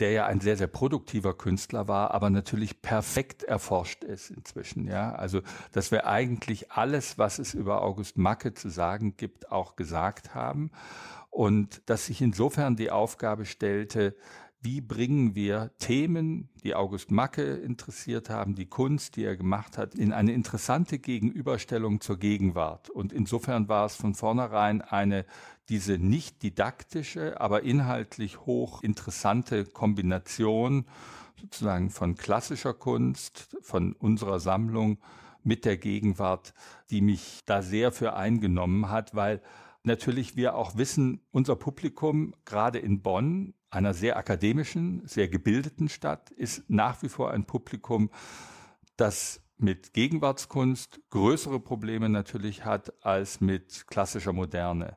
der ja ein sehr, sehr produktiver Künstler war, aber natürlich perfekt erforscht ist inzwischen. Ja, also, dass wir eigentlich alles, was es über August Macke zu sagen gibt, auch gesagt haben. Und dass sich insofern die Aufgabe stellte, wie bringen wir Themen, die August Macke interessiert haben, die Kunst, die er gemacht hat, in eine interessante Gegenüberstellung zur Gegenwart. Und insofern war es von vornherein eine, diese nicht didaktische, aber inhaltlich hoch interessante Kombination sozusagen von klassischer Kunst, von unserer Sammlung mit der Gegenwart, die mich da sehr für eingenommen hat, weil natürlich wir auch wissen, unser Publikum, gerade in Bonn, einer sehr akademischen, sehr gebildeten Stadt, ist nach wie vor ein Publikum, das mit Gegenwartskunst größere Probleme natürlich hat als mit klassischer Moderne.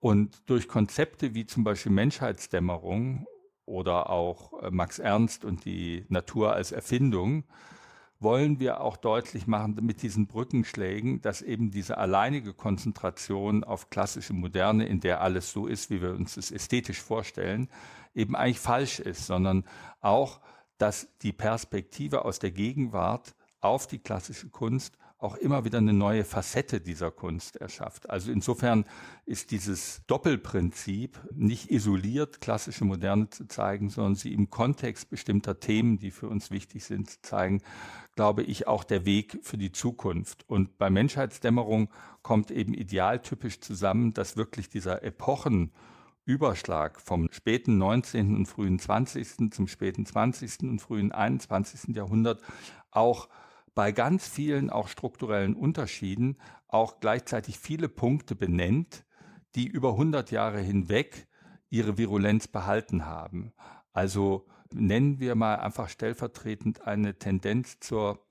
Und durch Konzepte wie zum Beispiel Menschheitsdämmerung oder auch äh, Max Ernst und die Natur als Erfindung wollen wir auch deutlich machen mit diesen Brückenschlägen, dass eben diese alleinige Konzentration auf klassische Moderne, in der alles so ist, wie wir uns es ästhetisch vorstellen, eben eigentlich falsch ist, sondern auch, dass die Perspektive aus der Gegenwart auf die klassische Kunst auch immer wieder eine neue Facette dieser Kunst erschafft. Also insofern ist dieses Doppelprinzip nicht isoliert klassische Moderne zu zeigen, sondern sie im Kontext bestimmter Themen, die für uns wichtig sind, zu zeigen, glaube ich, auch der Weg für die Zukunft. Und bei Menschheitsdämmerung kommt eben idealtypisch zusammen, dass wirklich dieser Epochenüberschlag vom späten 19. und frühen 20. zum späten 20. und frühen 21. Jahrhundert auch bei ganz vielen auch strukturellen Unterschieden auch gleichzeitig viele Punkte benennt, die über 100 Jahre hinweg ihre Virulenz behalten haben. Also nennen wir mal einfach stellvertretend eine Tendenz zur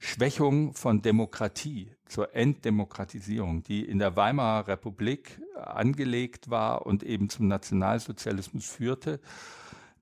Schwächung von Demokratie, zur Enddemokratisierung, die in der Weimarer Republik angelegt war und eben zum Nationalsozialismus führte,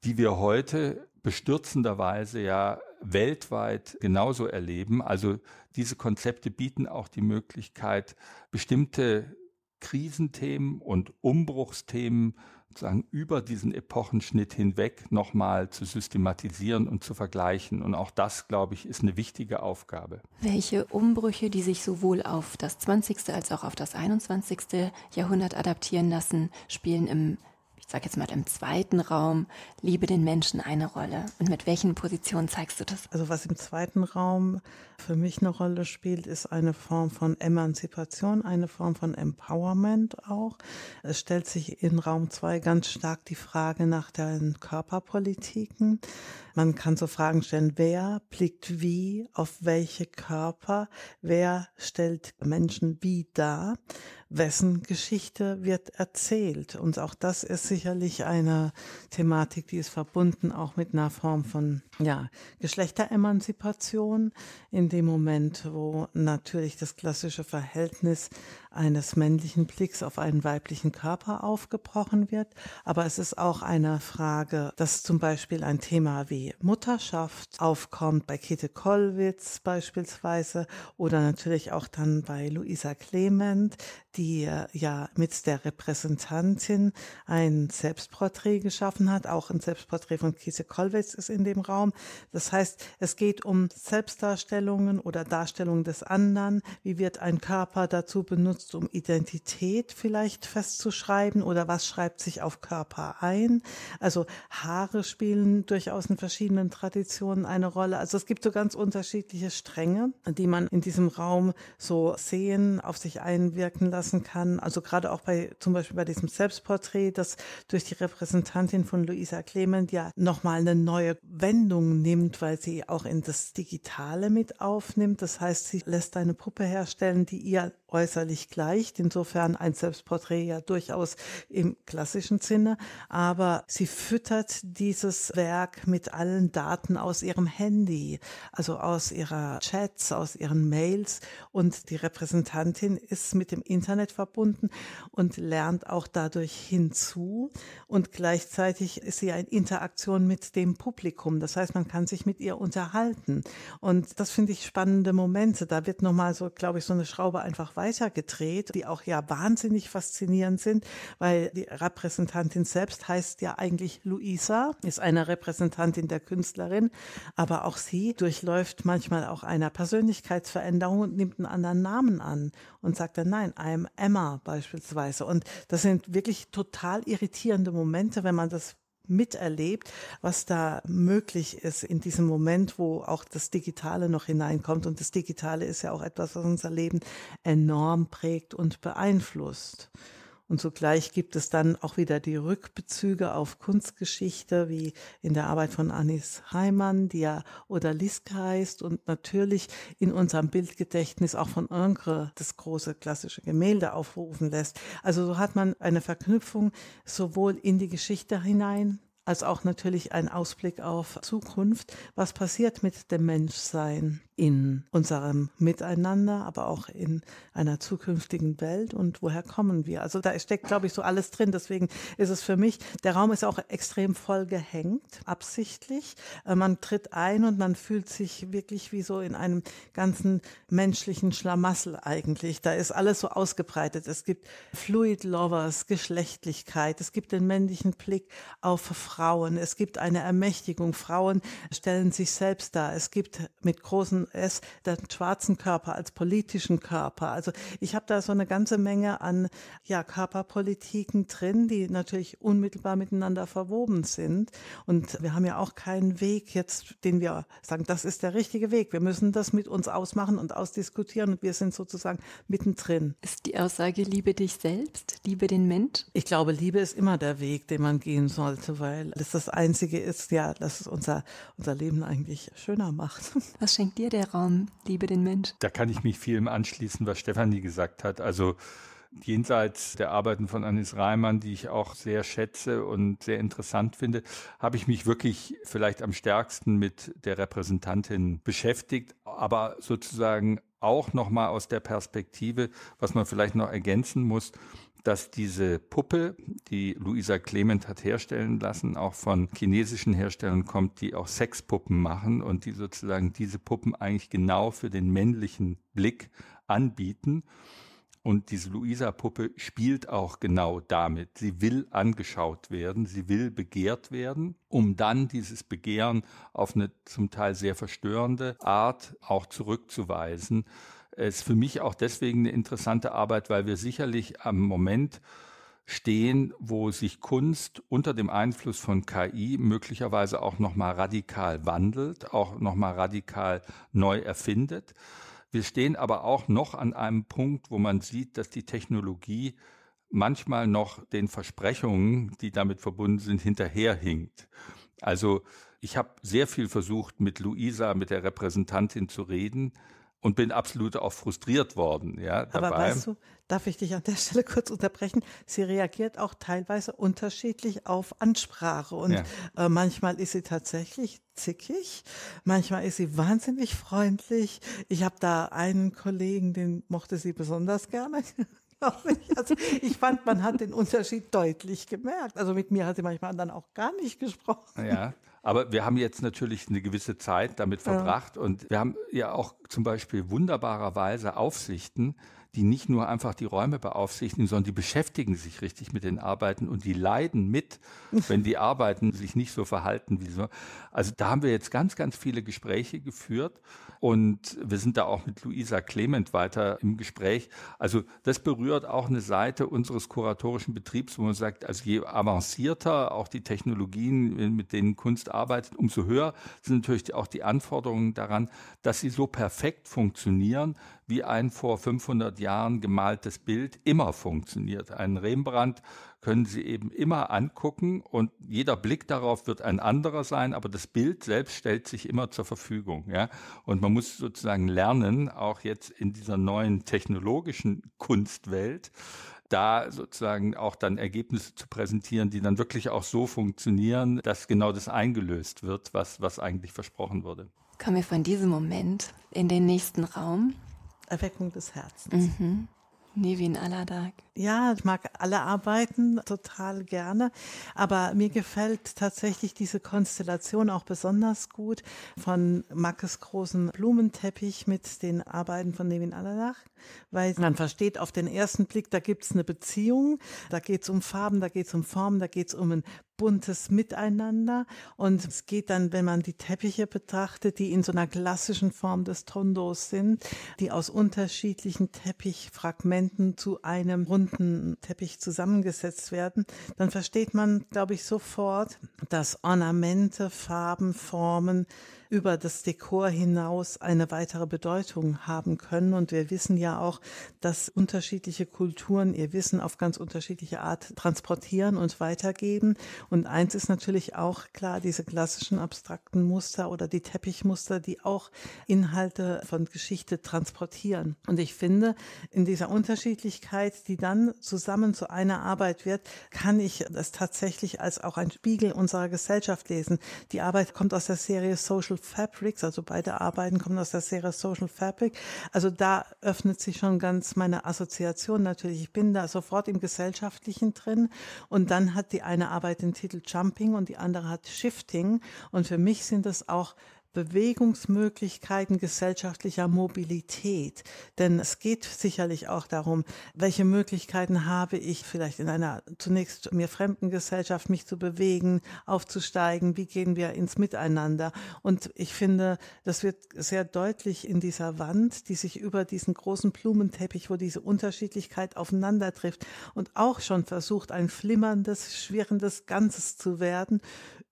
die wir heute bestürzenderweise ja weltweit genauso erleben. Also diese Konzepte bieten auch die Möglichkeit, bestimmte Krisenthemen und Umbruchsthemen sozusagen über diesen Epochenschnitt hinweg nochmal zu systematisieren und zu vergleichen. Und auch das, glaube ich, ist eine wichtige Aufgabe. Welche Umbrüche, die sich sowohl auf das 20. als auch auf das 21. Jahrhundert adaptieren lassen, spielen im sag jetzt mal im zweiten Raum, liebe den Menschen eine Rolle? Und mit welchen Positionen zeigst du das? Also was im zweiten Raum für mich eine Rolle spielt, ist eine Form von Emanzipation, eine Form von Empowerment auch. Es stellt sich in Raum zwei ganz stark die Frage nach den Körperpolitiken. Man kann so Fragen stellen, wer blickt wie auf welche Körper, wer stellt Menschen wie dar wessen Geschichte wird erzählt. Und auch das ist sicherlich eine Thematik, die ist verbunden auch mit einer Form von ja, Geschlechteremanzipation in dem Moment, wo natürlich das klassische Verhältnis eines männlichen Blicks auf einen weiblichen Körper aufgebrochen wird. Aber es ist auch eine Frage, dass zum Beispiel ein Thema wie Mutterschaft aufkommt, bei Käthe Kollwitz beispielsweise oder natürlich auch dann bei Luisa Clement, die ja mit der Repräsentantin ein Selbstporträt geschaffen hat. Auch ein Selbstporträt von Käthe Kollwitz ist in dem Raum. Das heißt, es geht um Selbstdarstellungen oder Darstellungen des anderen. Wie wird ein Körper dazu benutzt, benutzt, um Identität vielleicht festzuschreiben oder was schreibt sich auf Körper ein. Also Haare spielen durchaus in verschiedenen Traditionen eine Rolle. Also es gibt so ganz unterschiedliche Stränge, die man in diesem Raum so sehen, auf sich einwirken lassen kann. Also gerade auch bei zum Beispiel bei diesem Selbstporträt, das durch die Repräsentantin von Luisa Clement ja nochmal eine neue Wendung nimmt, weil sie auch in das Digitale mit aufnimmt. Das heißt, sie lässt eine Puppe herstellen, die ihr äußerlich gleicht. Insofern ein Selbstporträt ja durchaus im klassischen Sinne. Aber sie füttert dieses Werk mit allen Daten aus ihrem Handy, also aus ihrer Chats, aus ihren Mails. Und die Repräsentantin ist mit dem Internet verbunden und lernt auch dadurch hinzu. Und gleichzeitig ist sie in Interaktion mit dem Publikum. Das heißt, man kann sich mit ihr unterhalten. Und das finde ich spannende Momente. Da wird nochmal so, glaube ich, so eine Schraube einfach weitergedreht, die auch ja wahnsinnig faszinierend sind, weil die Repräsentantin selbst heißt ja eigentlich Luisa, ist eine Repräsentantin der Künstlerin, aber auch sie durchläuft manchmal auch einer Persönlichkeitsveränderung und nimmt einen anderen Namen an und sagt dann nein, I'm Emma beispielsweise. Und das sind wirklich total irritierende Momente, wenn man das miterlebt, was da möglich ist in diesem Moment, wo auch das Digitale noch hineinkommt. Und das Digitale ist ja auch etwas, was unser Leben enorm prägt und beeinflusst. Und zugleich gibt es dann auch wieder die Rückbezüge auf Kunstgeschichte, wie in der Arbeit von Anis Heimann, die ja Odalisque heißt und natürlich in unserem Bildgedächtnis auch von Ingres das große klassische Gemälde aufrufen lässt. Also so hat man eine Verknüpfung sowohl in die Geschichte hinein, als auch natürlich ein Ausblick auf Zukunft. Was passiert mit dem Menschsein? In unserem Miteinander, aber auch in einer zukünftigen Welt und woher kommen wir? Also da steckt, glaube ich, so alles drin. Deswegen ist es für mich, der Raum ist auch extrem voll gehängt, absichtlich. Äh, man tritt ein und man fühlt sich wirklich wie so in einem ganzen menschlichen Schlamassel eigentlich. Da ist alles so ausgebreitet. Es gibt Fluid Lovers, Geschlechtlichkeit. Es gibt den männlichen Blick auf Frauen. Es gibt eine Ermächtigung. Frauen stellen sich selbst dar. Es gibt mit großen es den schwarzen Körper als politischen Körper. Also ich habe da so eine ganze Menge an ja, Körperpolitiken drin, die natürlich unmittelbar miteinander verwoben sind. Und wir haben ja auch keinen Weg jetzt, den wir sagen, das ist der richtige Weg. Wir müssen das mit uns ausmachen und ausdiskutieren und wir sind sozusagen mittendrin. Ist die Aussage, liebe dich selbst, liebe den Mensch? Ich glaube, Liebe ist immer der Weg, den man gehen sollte, weil es das Einzige ist, ja, dass es unser, unser Leben eigentlich schöner macht. Was schenkt dir der der Raum, liebe den Mensch. Da kann ich mich vielem anschließen, was Stefanie gesagt hat. Also jenseits der Arbeiten von Anis Reimann, die ich auch sehr schätze und sehr interessant finde, habe ich mich wirklich vielleicht am stärksten mit der Repräsentantin beschäftigt, aber sozusagen auch nochmal aus der Perspektive, was man vielleicht noch ergänzen muss, dass diese Puppe, die Luisa Clement hat herstellen lassen, auch von chinesischen Herstellern kommt, die auch Sexpuppen machen und die sozusagen diese Puppen eigentlich genau für den männlichen Blick anbieten. Und diese Luisa-Puppe spielt auch genau damit. Sie will angeschaut werden, sie will begehrt werden, um dann dieses Begehren auf eine zum Teil sehr verstörende Art auch zurückzuweisen ist für mich auch deswegen eine interessante Arbeit, weil wir sicherlich am Moment stehen, wo sich Kunst unter dem Einfluss von KI möglicherweise auch nochmal radikal wandelt, auch nochmal radikal neu erfindet. Wir stehen aber auch noch an einem Punkt, wo man sieht, dass die Technologie manchmal noch den Versprechungen, die damit verbunden sind, hinterherhinkt. Also Ich habe sehr viel versucht, mit Luisa, mit der Repräsentantin zu reden und bin absolut auch frustriert worden. Ja, dabei. Aber weißt du, darf ich dich an der Stelle kurz unterbrechen? Sie reagiert auch teilweise unterschiedlich auf Ansprache und ja. äh, manchmal ist sie tatsächlich zickig, manchmal ist sie wahnsinnig freundlich. Ich habe da einen Kollegen, den mochte sie besonders gerne. Also ich fand, man hat den Unterschied deutlich gemerkt. Also mit mir hat sie manchmal dann auch gar nicht gesprochen. Ja, aber wir haben jetzt natürlich eine gewisse Zeit damit verbracht ja. und wir haben ja auch zum Beispiel wunderbarerweise Aufsichten, die nicht nur einfach die Räume beaufsichtigen, sondern die beschäftigen sich richtig mit den Arbeiten und die leiden mit, wenn die Arbeiten sich nicht so verhalten wie so. Also da haben wir jetzt ganz, ganz viele Gespräche geführt und wir sind da auch mit Luisa Clement weiter im Gespräch. Also das berührt auch eine Seite unseres kuratorischen Betriebs, wo man sagt, also je avancierter auch die Technologien, mit denen Kunst arbeitet, umso höher sind natürlich auch die Anforderungen daran, dass sie so perfekt funktionieren, wie ein vor 500 Jahren gemaltes Bild immer funktioniert. Ein Rembrandt können Sie eben immer angucken und jeder Blick darauf wird ein anderer sein, aber das Bild selbst stellt sich immer zur Verfügung. Ja? Und man muss sozusagen lernen, auch jetzt in dieser neuen technologischen Kunstwelt, da sozusagen auch dann Ergebnisse zu präsentieren, die dann wirklich auch so funktionieren, dass genau das eingelöst wird, was, was eigentlich versprochen wurde. Kommen wir von diesem Moment in den nächsten Raum. Erweckung des Herzens. Mhm. Nevin Aladag. Ja, ich mag alle Arbeiten total gerne, aber mir gefällt tatsächlich diese Konstellation auch besonders gut von Mackes großen Blumenteppich mit den Arbeiten von Nevin Aladag, weil man versteht auf den ersten Blick, da gibt es eine Beziehung, da geht es um Farben, da geht es um Formen, da geht es um ein buntes Miteinander. Und es geht dann, wenn man die Teppiche betrachtet, die in so einer klassischen Form des Tondos sind, die aus unterschiedlichen Teppichfragmenten zu einem runden Teppich zusammengesetzt werden, dann versteht man, glaube ich, sofort, dass Ornamente, Farben, Formen, über das Dekor hinaus eine weitere Bedeutung haben können. Und wir wissen ja auch, dass unterschiedliche Kulturen ihr Wissen auf ganz unterschiedliche Art transportieren und weitergeben. Und eins ist natürlich auch klar, diese klassischen abstrakten Muster oder die Teppichmuster, die auch Inhalte von Geschichte transportieren. Und ich finde, in dieser Unterschiedlichkeit, die dann zusammen zu einer Arbeit wird, kann ich das tatsächlich als auch ein Spiegel unserer Gesellschaft lesen. Die Arbeit kommt aus der Serie Social Fabrics, also beide Arbeiten kommen aus der Serie Social Fabric. Also da öffnet sich schon ganz meine Assoziation natürlich. Ich bin da sofort im Gesellschaftlichen drin und dann hat die eine Arbeit den Titel Jumping und die andere hat Shifting und für mich sind das auch Bewegungsmöglichkeiten gesellschaftlicher Mobilität. Denn es geht sicherlich auch darum, welche Möglichkeiten habe ich vielleicht in einer zunächst mir fremden Gesellschaft mich zu bewegen, aufzusteigen, wie gehen wir ins Miteinander. Und ich finde, das wird sehr deutlich in dieser Wand, die sich über diesen großen Blumenteppich, wo diese Unterschiedlichkeit aufeinander trifft und auch schon versucht, ein flimmerndes, schwirrendes Ganzes zu werden,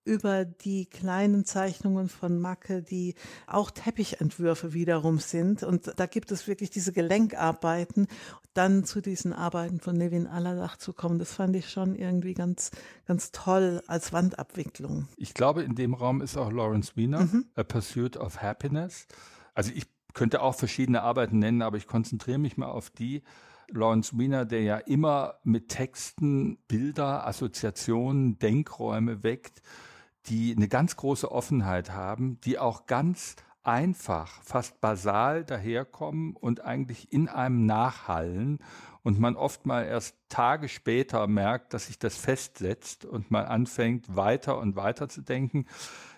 über die kleinen Zeichnungen von Macke, die auch Teppichentwürfe wiederum sind. Und da gibt es wirklich diese Gelenkarbeiten. Dann zu diesen Arbeiten von Levin Alladach zu kommen, das fand ich schon irgendwie ganz, ganz toll als Wandabwicklung. Ich glaube, in dem Raum ist auch Lawrence Wiener, mhm. A Pursuit of Happiness. Also ich könnte auch verschiedene Arbeiten nennen, aber ich konzentriere mich mal auf die, Lawrence Wiener, der ja immer mit Texten, Bilder, Assoziationen, Denkräume weckt, die eine ganz große Offenheit haben, die auch ganz einfach, fast basal daherkommen und eigentlich in einem nachhallen und man oft mal erst Tage später merkt, dass sich das festsetzt und man anfängt weiter und weiter zu denken.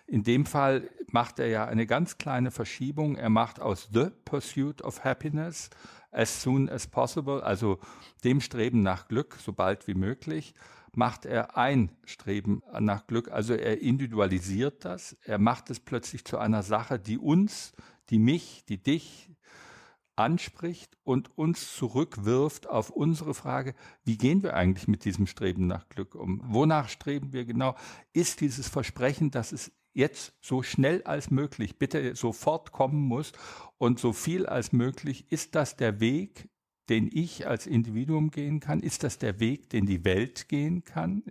In dem Fall macht er ja eine ganz kleine Verschiebung. Er macht aus The Pursuit of Happiness as soon as possible, also dem Streben nach Glück so bald wie möglich, macht er ein Streben nach Glück. Also er individualisiert das. Er macht es plötzlich zu einer Sache, die uns, die mich, die dich anspricht und uns zurückwirft auf unsere Frage, wie gehen wir eigentlich mit diesem Streben nach Glück um? Wonach streben wir genau? Ist dieses Versprechen, dass es jetzt so schnell als möglich bitte sofort kommen muss und so viel als möglich, ist das der Weg, den ich als Individuum gehen kann? Ist das der Weg, den die Welt gehen kann?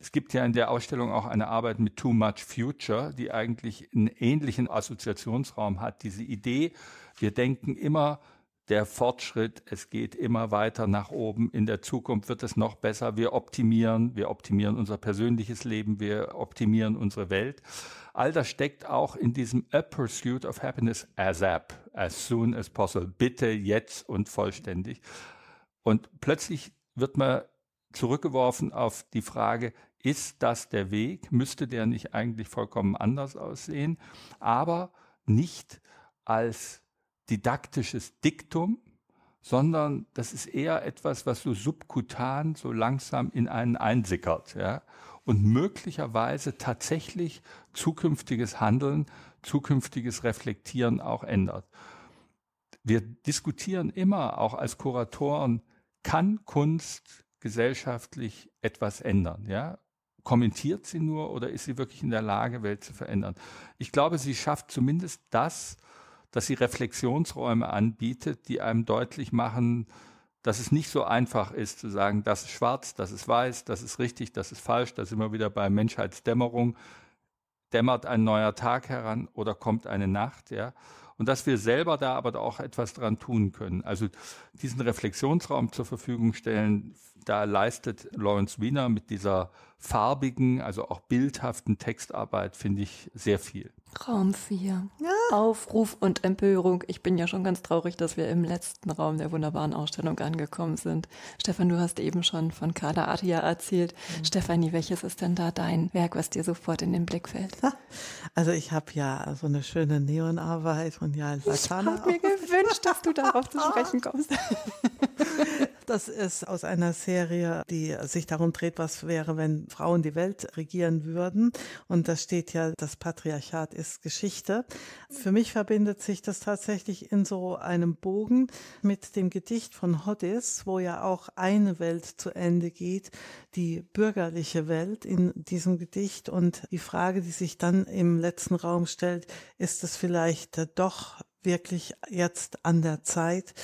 Es gibt ja in der Ausstellung auch eine Arbeit mit Too Much Future, die eigentlich einen ähnlichen Assoziationsraum hat. Diese Idee, wir denken immer, der Fortschritt, es geht immer weiter nach oben. In der Zukunft wird es noch besser. Wir optimieren, wir optimieren unser persönliches Leben, wir optimieren unsere Welt. All das steckt auch in diesem A Pursuit of Happiness ASAP, as soon as possible. Bitte jetzt und vollständig. Und plötzlich wird man zurückgeworfen auf die Frage, ist das der Weg? Müsste der nicht eigentlich vollkommen anders aussehen? Aber nicht als didaktisches Diktum, sondern das ist eher etwas, was so subkutan, so langsam in einen einsickert, ja, und möglicherweise tatsächlich zukünftiges Handeln, zukünftiges Reflektieren auch ändert. Wir diskutieren immer, auch als Kuratoren, kann Kunst gesellschaftlich etwas ändern, ja? Kommentiert sie nur oder ist sie wirklich in der Lage, Welt zu verändern? Ich glaube, sie schafft zumindest das, dass sie Reflexionsräume anbietet, die einem deutlich machen, dass es nicht so einfach ist zu sagen, das ist schwarz, das ist weiß, das ist richtig, das ist falsch, da sind wir wieder bei Menschheitsdämmerung. Dämmert ein neuer Tag heran oder kommt eine Nacht, ja? Und dass wir selber da aber auch etwas dran tun können. Also diesen Reflexionsraum zur Verfügung stellen, da leistet Lawrence Wiener mit dieser farbigen, also auch bildhaften Textarbeit, finde ich, sehr viel. Raum 4. Ja. Aufruf und Empörung. Ich bin ja schon ganz traurig, dass wir im letzten Raum der wunderbaren Ausstellung angekommen sind. Stefan, du hast eben schon von Carla Aria erzählt. Mhm. Stefanie, welches ist denn da dein Werk, was dir sofort in den Blick fällt? Also ich habe ja so eine schöne Neonarbeit von Jan Sakana. Ich habe mir gewünscht, dass du darauf zu sprechen kommst. Das ist aus einer Serie, die sich darum dreht, was wäre, wenn Frauen die Welt regieren würden. Und da steht ja, das Patriarchat ist Geschichte. Für mich verbindet sich das tatsächlich in so einem Bogen mit dem Gedicht von Hoddis, wo ja auch eine Welt zu Ende geht, die bürgerliche Welt in diesem Gedicht. Und die Frage, die sich dann im letzten Raum stellt, ist es vielleicht doch wirklich jetzt an der Zeit,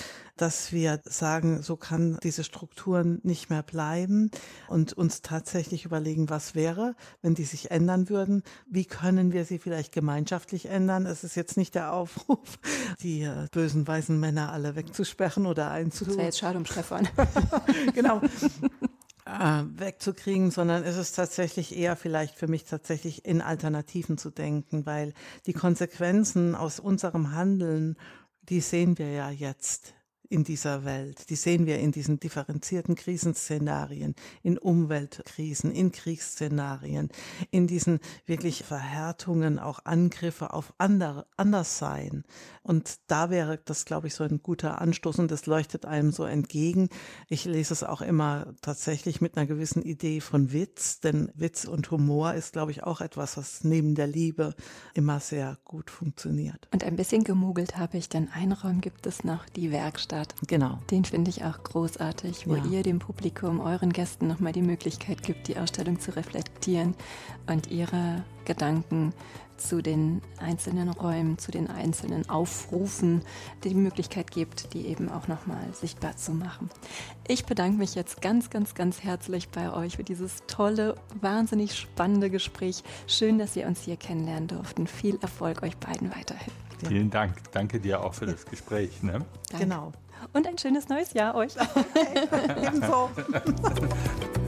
dass wir sagen, so kann diese Strukturen nicht mehr bleiben und uns tatsächlich überlegen, was wäre, wenn die sich ändern würden. Wie können wir sie vielleicht gemeinschaftlich ändern? Es ist jetzt nicht der Aufruf, die äh, bösen weißen Männer alle wegzusperren oder einzu... Das wäre jetzt schade um Stefan. genau äh, wegzukriegen, sondern es ist tatsächlich eher vielleicht für mich tatsächlich in Alternativen zu denken, weil die Konsequenzen aus unserem Handeln, die sehen wir ja jetzt in dieser Welt. Die sehen wir in diesen differenzierten Krisenszenarien, in Umweltkrisen, in Kriegsszenarien, in diesen wirklich Verhärtungen, auch Angriffe auf andere, Anderssein. Und da wäre das, glaube ich, so ein guter Anstoß und das leuchtet einem so entgegen. Ich lese es auch immer tatsächlich mit einer gewissen Idee von Witz, denn Witz und Humor ist, glaube ich, auch etwas, was neben der Liebe immer sehr gut funktioniert. Und ein bisschen gemogelt habe ich, denn Raum gibt es noch, die Werkstatt hat. Genau. Den finde ich auch großartig, wo ja. ihr dem Publikum, euren Gästen nochmal die Möglichkeit gibt, die Ausstellung zu reflektieren und ihre Gedanken zu den einzelnen Räumen, zu den einzelnen Aufrufen, die Möglichkeit gibt, die eben auch nochmal sichtbar zu machen. Ich bedanke mich jetzt ganz, ganz, ganz herzlich bei euch für dieses tolle, wahnsinnig spannende Gespräch. Schön, dass wir uns hier kennenlernen durften. Viel Erfolg euch beiden weiterhin. Vielen Dank. Danke dir auch für das Gespräch. Ne? Genau und ein schönes neues Jahr euch. Okay. Ebenso.